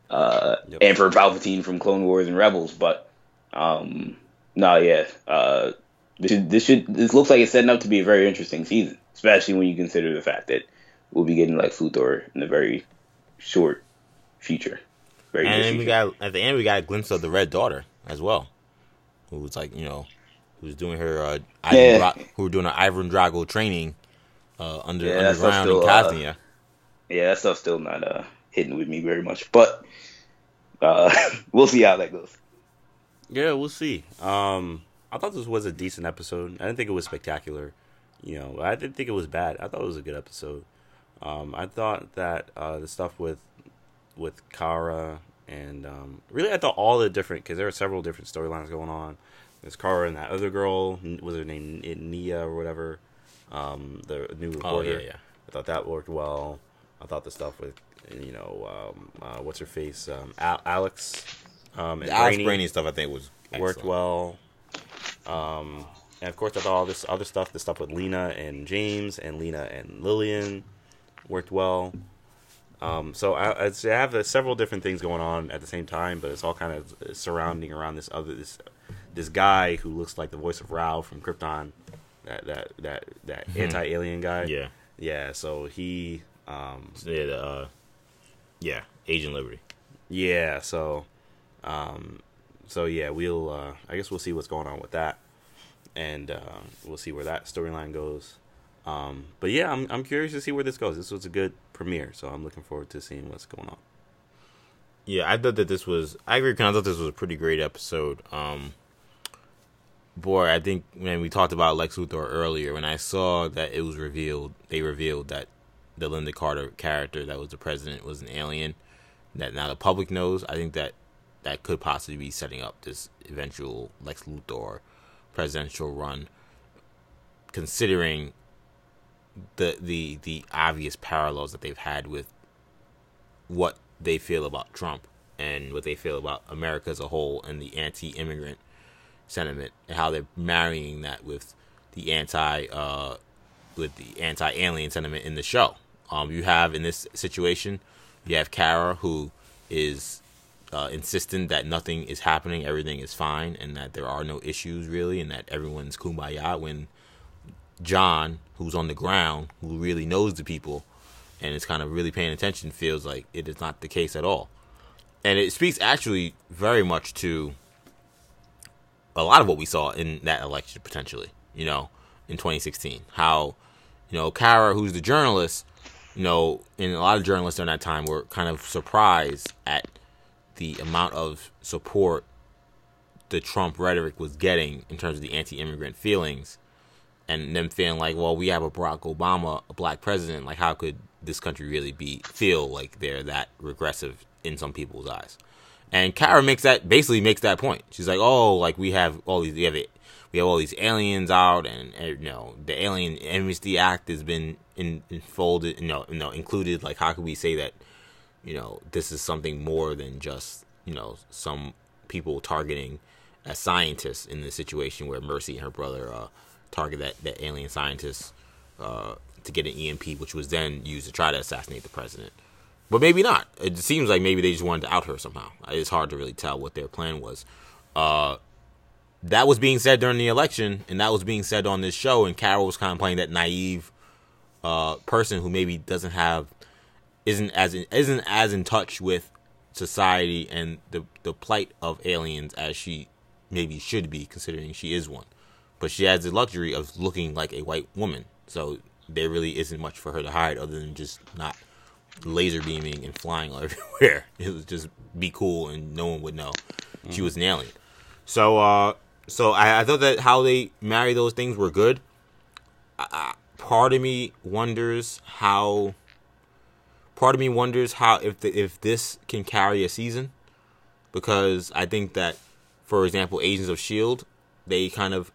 uh, yep. Emperor Palpatine from Clone Wars and Rebels. But um, no, yeah, uh, this should, this should this looks like it's setting up to be a very interesting season, especially when you consider the fact that we'll be getting Lex Luthor in a very short future. Very and then we got at the end we got a glimpse of the Red Daughter as well, who was like you know, who's doing her uh, yeah. Dra- who were doing her Ivan Drago training uh, under yeah, underground still, in Kasnia. Uh, yeah, that stuff's still not uh, hitting with me very much, but uh, *laughs* we'll see how that goes. Yeah, we'll see. Um, I thought this was a decent episode. I didn't think it was spectacular. You know, I didn't think it was bad. I thought it was a good episode. Um, I thought that uh, the stuff with with Kara and um, really I thought all the different because there are several different storylines going on. There's Kara and that other girl was her name Nia or whatever, um, the new reporter. Oh yeah, yeah. I thought that worked well. I thought the stuff with you know um, uh, what's her face um, Al- Alex um, and Alex Brainy Brainy stuff I think was worked excellent. well. Um, and of course, I thought all this other stuff, the stuff with Lena and James and Lena and Lillian, worked well. Um, so I, I have uh, several different things going on at the same time, but it's all kind of surrounding around this other this this guy who looks like the voice of Rao from Krypton, that that that that anti alien guy. Yeah, yeah. So he, um, yeah, the, uh, yeah, Agent Liberty. yeah. So, um, so yeah, we'll. Uh, I guess we'll see what's going on with that, and uh, we'll see where that storyline goes. Um, but yeah, I'm I'm curious to see where this goes. This was a good premiere, so I'm looking forward to seeing what's going on. Yeah, I thought that this was. I agree. Con. I thought this was a pretty great episode. Um, boy, I think when we talked about Lex Luthor earlier, when I saw that it was revealed, they revealed that the Lynda Carter character that was the president was an alien. That now the public knows. I think that that could possibly be setting up this eventual Lex Luthor presidential run, considering the the the obvious parallels that they've had with what they feel about Trump and what they feel about America as a whole and the anti-immigrant sentiment and how they're marrying that with the anti uh with the anti-alien sentiment in the show. Um you have in this situation you have Kara who is uh, insistent that nothing is happening, everything is fine, and that there are no issues really, and that everyone's kumbaya. When John, who's on the ground, who really knows the people, and is kind of really paying attention, feels like it is not the case at all. And it speaks actually very much to a lot of what we saw in that election potentially, you know, in 2016. How, you know, Kara, who's the journalist, you know, and a lot of journalists during that time were kind of surprised at the amount of support the Trump rhetoric was getting in terms of the anti-immigrant feelings, and them feeling like, well, we have a Barack Obama, a black president. Like, how could this country really be feel like they're that regressive in some people's eyes? And Kara makes that basically makes that point. She's like, oh, like we have all these, we have it, we have all these aliens out, and, and you know, the Alien Amnesty Act has been in, enfolded, you know, you know, included. Like, how could we say that? You know, this is something more than just, you know, some people targeting a scientist in the situation where Mercy and her brother uh, target that, that alien scientist uh, to get an EMP, which was then used to try to assassinate the president. But maybe not. It seems like maybe they just wanted to out her somehow. It's hard to really tell what their plan was. Uh, that was being said during the election, and that was being said on this show, and Kara was kind of playing that naive uh, person who maybe doesn't have isn't as in, isn't as in touch with society and the the plight of aliens as she maybe should be, considering she is one. But she has the luxury of looking like a white woman, so there really isn't much for her to hide other than just not laser beaming and flying *laughs* everywhere. It was just be cool and no one would know she was an alien. So, uh, so I, I thought that how they marry those things were good. I, I, part of me wonders how part of me wonders how if the, if this can carry a season because I think that for example Agents of Shield they kind of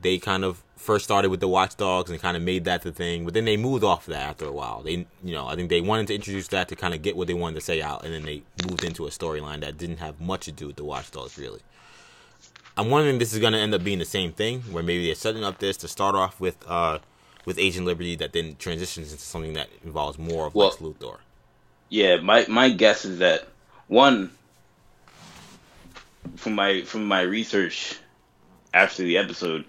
they kind of first started with the Watchdogs and kind of made that the thing but then they moved off that after a while. They you know I think they wanted to introduce that to kind of get what they wanted to say out and then they moved into a storyline that didn't have much to do with the Watchdogs really. I'm wondering this is going to end up being the same thing where maybe they're setting up this to start off with uh with Agent Liberty that then transitions into something that involves more of Well- Lex Luthor. Yeah, my my guess is that one from my from my research after the episode,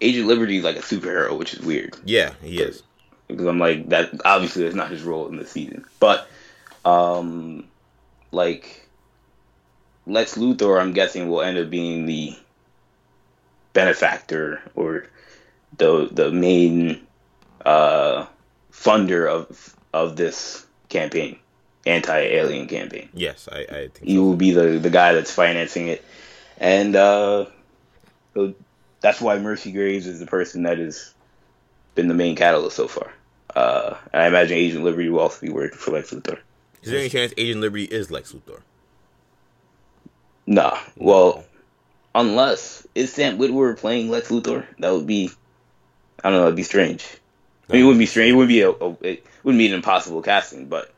Agent Liberty is like a superhero, which is weird Yeah, he is. because I'm like that. Obviously, that's not his role in the season, but um, like Lex Luthor, I'm guessing will end up being the benefactor or the the main uh, funder of of this campaign, anti-alien campaign. Yes, I, I think He so. will be the the guy that's financing it, and uh, so that's why Mercy Graves is the person that has been the main catalyst so far. Uh, and I imagine Agent Liberty will also be working for Lex Luthor. Is there any chance Agent Liberty is Lex Luthor? Nah. Well, unless is Sam Witwer playing Lex Luthor? That would be, I don't know. It'd be strange. I mean, it wouldn't be strange. It wouldn't be a, a it wouldn't be an impossible casting, but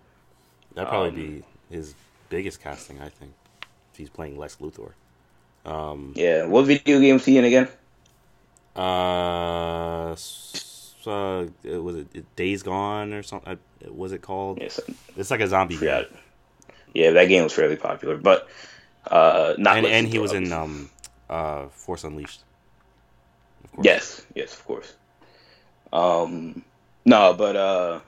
That'd probably Um, be his biggest casting, I think. If he's playing Lex Luthor. Um, yeah. What video game was he in again? uh, uh, was it Days Gone or something? Uh, was it called? Yes, It's like a zombie yeah, game. yeah. That game was fairly popular, but uh, not. And, and he was in um, uh, Force Unleashed. Of course. Yes, yes, of course. Um, no, but uh,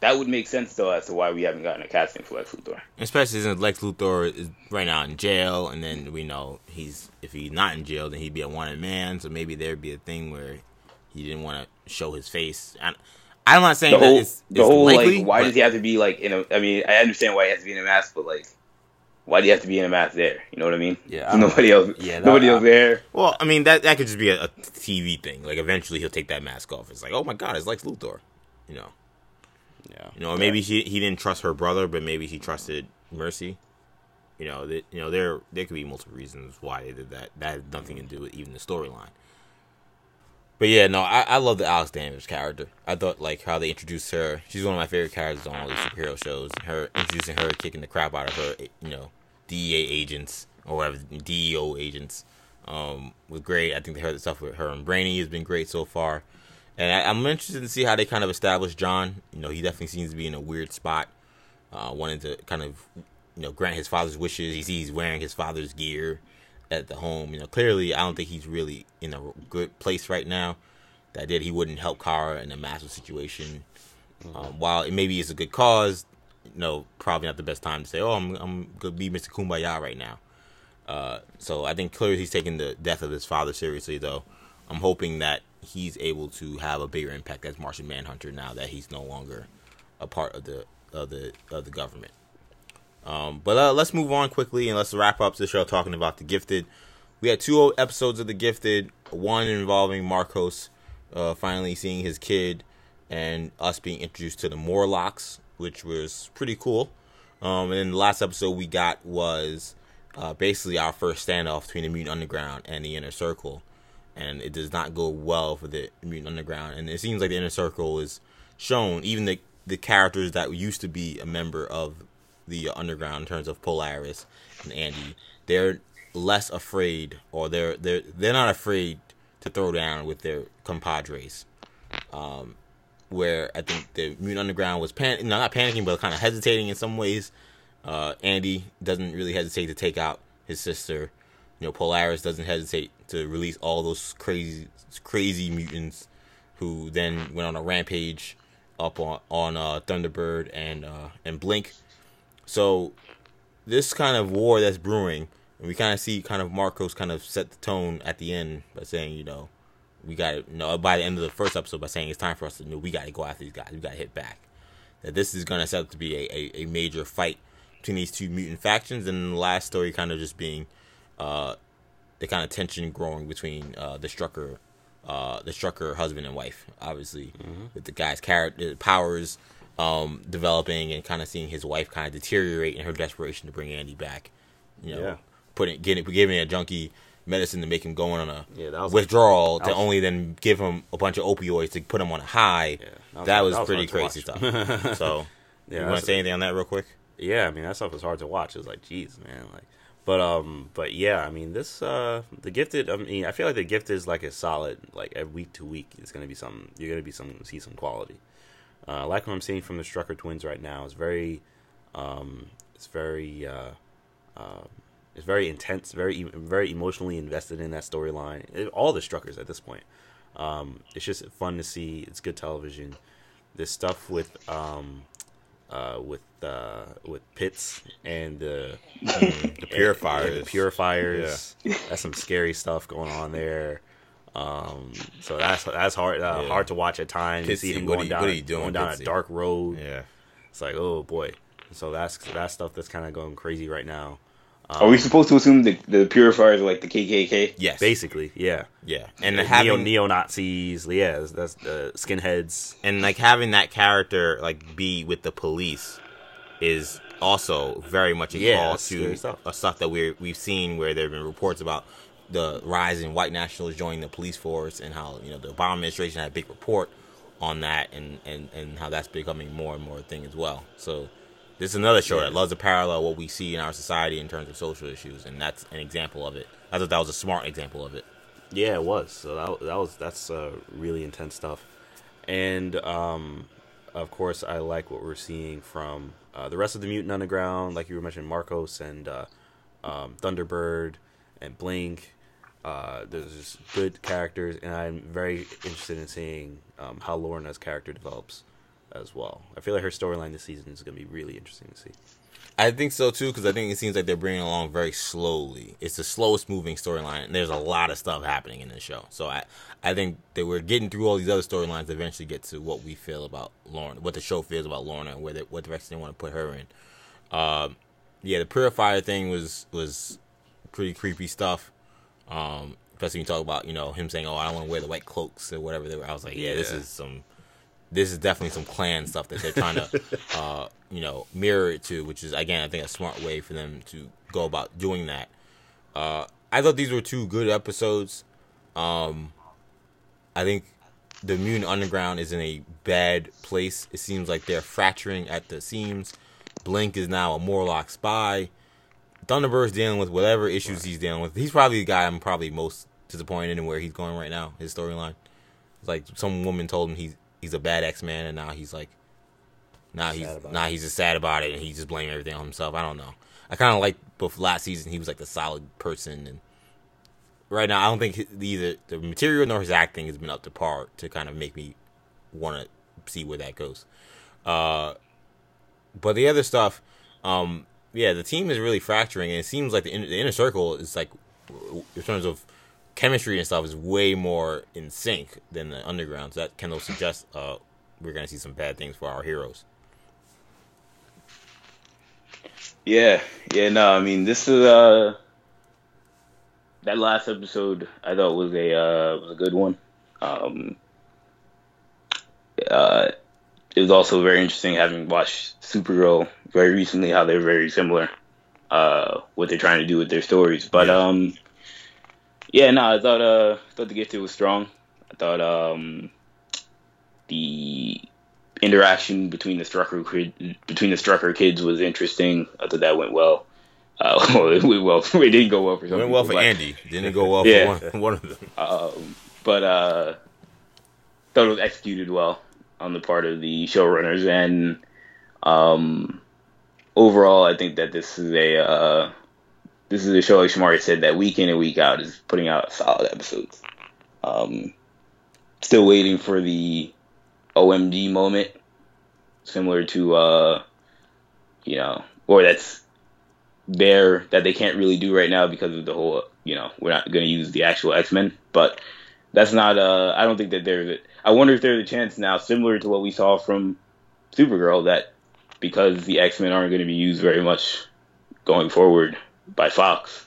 that would make sense though as to why we haven't gotten a casting for Lex Luthor. Especially since Lex Luthor is right now in jail, and then we know he's if he's not in jail, then he'd be a wanted man. So maybe there'd be a thing where he didn't want to show his face. I, I'm not saying The that whole, it's, the it's whole likely, like, why does he have to be like in a? I mean, I understand why he has to be in a mask, but like, why do you have to be in a mask there? You know what I mean? Yeah, *laughs* I nobody know. else. Yeah, that- nobody I- else there. Well, I mean that that could just be a, a TV thing. Like eventually he'll take that mask off. It's like, oh my god, it's Lex Luthor. You know, Yeah. you know, or maybe he he didn't trust her brother, but maybe he trusted Mercy. You know, that you know there there could be multiple reasons why they did that. That had nothing to do with even the storyline. But yeah, no, I, I love the Alex Danvers character. I thought like how they introduced her. She's one of my favorite characters on all these superhero shows. Her introducing her, kicking the crap out of her, you know, DEA agents or whatever DEO agents, um, was great. I think heard the stuff with her and Brainy has been great so far. And I, I'm interested to see how they kind of establish John. You know, he definitely seems to be in a weird spot, uh, wanting to kind of, you know, grant his father's wishes. He sees he's wearing his father's gear at the home. You know, clearly, I don't think he's really in a good place right now. That did he wouldn't help Kara in a massive situation. Um, while it maybe is a good cause, you know, probably not the best time to say, "Oh, I'm I'm gonna be Mr. Kumbaya right now." Uh, so I think clearly he's taking the death of his father seriously, though. I'm hoping that he's able to have a bigger impact as Martian Manhunter now that he's no longer a part of the of the of the government. Um, but uh, let's move on quickly and let's wrap up the show talking about the Gifted. We had two episodes of the Gifted. One involving Marcos uh, finally seeing his kid, and us being introduced to the Morlocks, which was pretty cool. Um, and then the last episode we got was uh, basically our first standoff between the Mutant Underground and the Inner Circle, and it does not go well for the Mutant Underground. And it seems like the Inner Circle is shown, even the the characters that used to be a member of the Underground in terms of Polaris and Andy, they're less afraid, or they're they're they're not afraid to throw down with their compadres. Um, where I think the Mutant Underground was pan- no, not panicking, but kind of hesitating in some ways. Uh, Andy doesn't really hesitate to take out his sister. You know, Polaris doesn't hesitate to release all those crazy, crazy mutants who then went on a rampage up on on uh, Thunderbird and uh, and Blink. So this kind of war that's brewing, and we kind of see kind of Marcos kind of set the tone at the end by saying, you know, we got to, you know, by the end of the first episode by saying it's time for us to, you know, we got to go after these guys. We got to hit back. That this is going to set up to be a, a, a major fight between these two mutant factions, and the last story kind of just being uh, the kind of tension growing between uh, the Strucker, uh, the Strucker husband and wife, obviously, with the guy's character powers um, developing and kind of seeing his wife kind of deteriorate in her desperation to bring Andy back. You know, Yeah. putting getting giving a junkie medicine to make him go on a Yeah, was- withdrawal that to was- only then give him a bunch of opioids to put him on a high. Yeah, that that was, was- that was pretty crazy stuff. *laughs* so, *laughs* Yeah, you want to say anything on that real quick? yeah, I mean that stuff was hard to watch. It was like, geez, man, like, but um, but yeah, I mean this uh, the gifted. I mean, I feel like the gifted is like a solid, like every week to week, it's gonna be some. You're gonna be some see some quality. Uh, I like what I'm seeing from the Strucker twins right now. It's very, um, it's very, uh, uh, it's very intense, very e- very emotionally invested in that storyline. All the Struckers at this point. Um, it's just fun to see. It's good television. This stuff with um, uh, with uh, with Pitts and the *laughs* The purifiers. yeah, the purifiers. That's some scary stuff going on there. Um, so that's that's hard uh, Yeah. hard to watch at times. Pitsy, see him going down, what are you doing, going down Pitsy? a dark road. Yeah. It's like, oh boy. So that's that stuff that's kind of going crazy right now. Are we supposed to assume the the purifiers are like the KKK? Yes, Basically, yeah. yeah, and the having neo Nazis, yeah, that's, the uh, skinheads. and like having that character like be with the police is also very much a Yeah, call to scary stuff. a stuff that we we've seen where there have been reports about the rise in white nationalists joining the police force and how you know the Obama administration had a big report on that and and and how that's becoming more and more a thing as well. So this is another show that loves to parallel what we see in our society in terms of social issues, and that's an example of it. I thought that was a smart example of it. Yeah, it was. So that, that was that's uh, really intense stuff. And um, of course, I like what we're seeing from uh, the rest of the Mutant Underground, like you were mentioning, Marcos and uh, um, Thunderbird and Blink. Uh, there's just good characters, and I'm very interested in seeing um, how Lorna's character develops as well. I feel like her storyline this season is going to be really interesting to see. I think so too because I think it seems like they're bringing along very slowly. It's the slowest moving storyline, and there's a lot of stuff happening in this show. So I, I think that we're getting through all these other storylines to eventually get to what we feel about Lorna, what the show feels about Lorna, and where they, what direction they want to put her in. Um, yeah, the purifier thing was was pretty creepy stuff. Um, especially when you talk about you know him saying, "Oh, I don't want to wear the white cloaks" or whatever. They were. I was like, yeah, this is some this is definitely some Klan stuff that they're trying *laughs* to, uh, you know, mirror it to, which is again, I think a smart way for them to go about doing that. Uh, I thought these were two good episodes. Um, I think the Mutant Underground is in a bad place. It seems like they're fracturing at the seams. Blink is now a Morlock spy. Thunderbird's dealing with whatever issues he's dealing with. He's probably the guy I'm probably most disappointed in where he's going right now. His storyline. Like some woman told him he's he's a bad X Man, and now he's like, now he's now he's just sad about it, and he's just blaming everything on himself. I don't know. I kind of like before last season he was like the solid person, and right now I don't think hi- either the material nor his acting has been up to par to kind of make me want to see where that goes. Uh, but the other stuff, um, yeah, the team is really fracturing, and it seems like the inner, the inner circle is like, in terms of chemistry and stuff, is way more in sync than the underground. So that kind of suggests uh, we're gonna see some bad things for our heroes. Yeah, yeah, no, I mean this is uh that last episode I thought was a uh was a good one. Um uh it was also very interesting having watched Supergirl very recently how they're very similar uh what they're trying to do with their stories. But Yeah. um yeah, no, I thought uh thought the gifted was strong. I thought um the interaction between the Strucker kid, between the Strucker kids was interesting. I thought that went well. Uh, *laughs* well, it went well. *laughs* It didn't go well for It some went well people, for Andy, didn't go well *laughs* Yeah. for one, one of them? Um, but uh, thought it was executed well on the part of the showrunners, and um, overall, I think that this is a uh, this is a show like Shamari said that week in and week out is putting out solid episodes. Um, still waiting for the OMG moment, similar to uh, you know, or that's there that they can't really do right now because of the whole, you know, we're not going to use the actual X Men. But that's not. Uh, I don't think that there's. A, I wonder if there's a chance now, similar to what we saw from Supergirl, that because the X Men aren't going to be used very much going forward by Fox,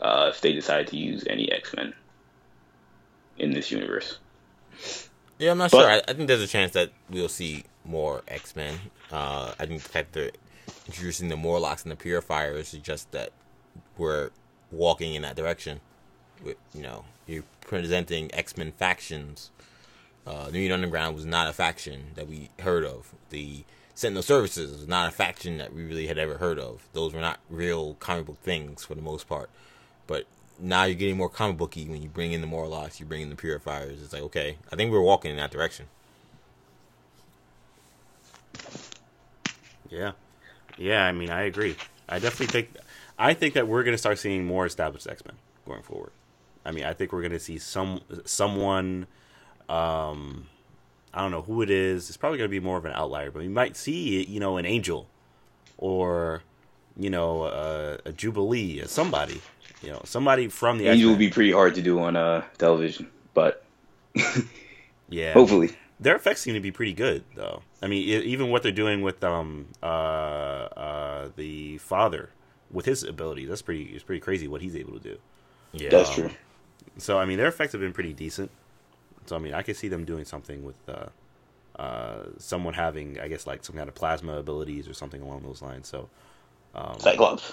uh, if they decide to use any X Men in this universe. Yeah, I'm not But- sure. I, I think there's a chance that we'll see more X Men. Uh, I think the fact they're introducing the Morlocks and the Purifiers suggests that we're walking in that direction. You know, you're presenting X Men factions. Uh, the Mutant Underground was not a faction that we heard of. The Sentinel Services was not a faction that we really had ever heard of. Those were not real comic book things for the most part. But now you're getting more comic booky when you bring in the Morlocks, you bring in the Purifiers. It's like okay, I think we're walking in that direction. Yeah, yeah. I mean, I agree. I definitely think. I think that we're going to start seeing more established X Men going forward. I mean, I think we're going to see some someone. Um, I don't know who it is. It's probably going to be more of an outlier, but we might see, you know, an Angel, or you know, uh, a Jubilee, somebody, you know, somebody from the Angel X-Men. would be pretty hard to do on uh, television, but *laughs* yeah, hopefully. their effects seem to be pretty good though i mean e- even what they're doing with um uh uh the father with his ability, that's pretty. It's pretty crazy what he's able to do. Yeah, That's Um, true. So I mean, their effects have been pretty decent. So I mean, I could see them doing something with uh, uh, someone having, I guess, like some kind of plasma abilities or something along those lines. So Cyclops.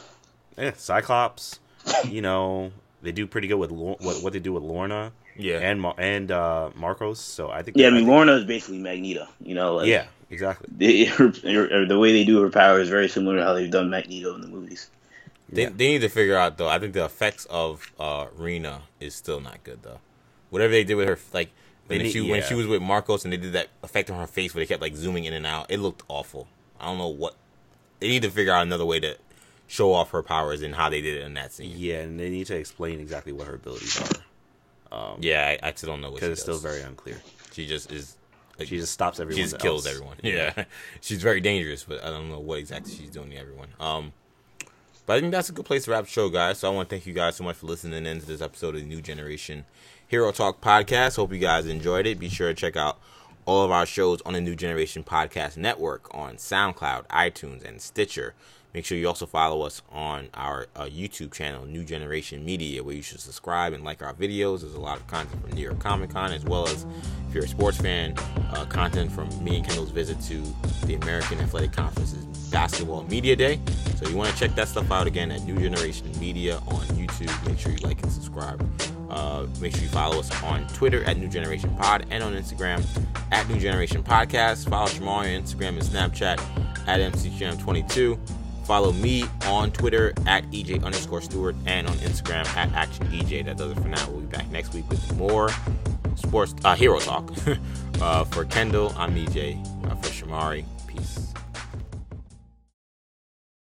yeah, Cyclops. you know, they do pretty good with Lor- what what they do with Lorna yeah. and Mar- and uh, Marcos. So I think Yeah, I I mean think- Lorna is basically Magneto. You know, like yeah, exactly. the, *laughs* her, her- the way they do her power is very similar to how they've done Magneto in the movies. They, Yeah. they need to figure out though. I think the effects of uh, Reeva is still not good though. Whatever they did with her, like when she when she was with Marcos and they did that effect on her face where they kept like zooming in and out, it looked awful. I don't know what they need to figure out another way to show off her powers and how they did it in that scene. Yeah, and they need to explain exactly what her abilities are Um, Yeah, I, I still don't know what because it's still very unclear. She just is. Like, She just stops everyone. she just kills everyone. *laughs* Yeah, she's very dangerous, but I don't know what exactly she's doing to everyone. Um, but I think that's a good place to wrap the show, guys. So I want to thank you guys so much for listening in to this episode of the New Generation Hero Talk podcast. Hope you guys enjoyed it. Be sure to check out all of our shows on the New Generation Podcast Network on SoundCloud, iTunes, and Stitcher. Make sure you also follow us on our uh, YouTube channel, New Generation Media, where you should subscribe and like our videos. There's a lot of content from New York Comic Con, as well as if you're a sports fan, uh, content from me and Kendall's visit to the American Athletic Conference's Basketball Media Day. So you want to check that stuff out again at New Generation Media on YouTube. Make sure you like and subscribe. Uh, make sure you follow us on Twitter at New Generation Pod and on Instagram at New Generation Podcast. Follow Shamar on Instagram and Snapchat at MCGM22. Follow me on Twitter at EJ underscore Stewart and on Instagram at Action EJ. That does it for now. We'll be back next week with more sports uh, hero talk. *laughs* uh, for Kendall, I'm EJ. Uh, for Shamari.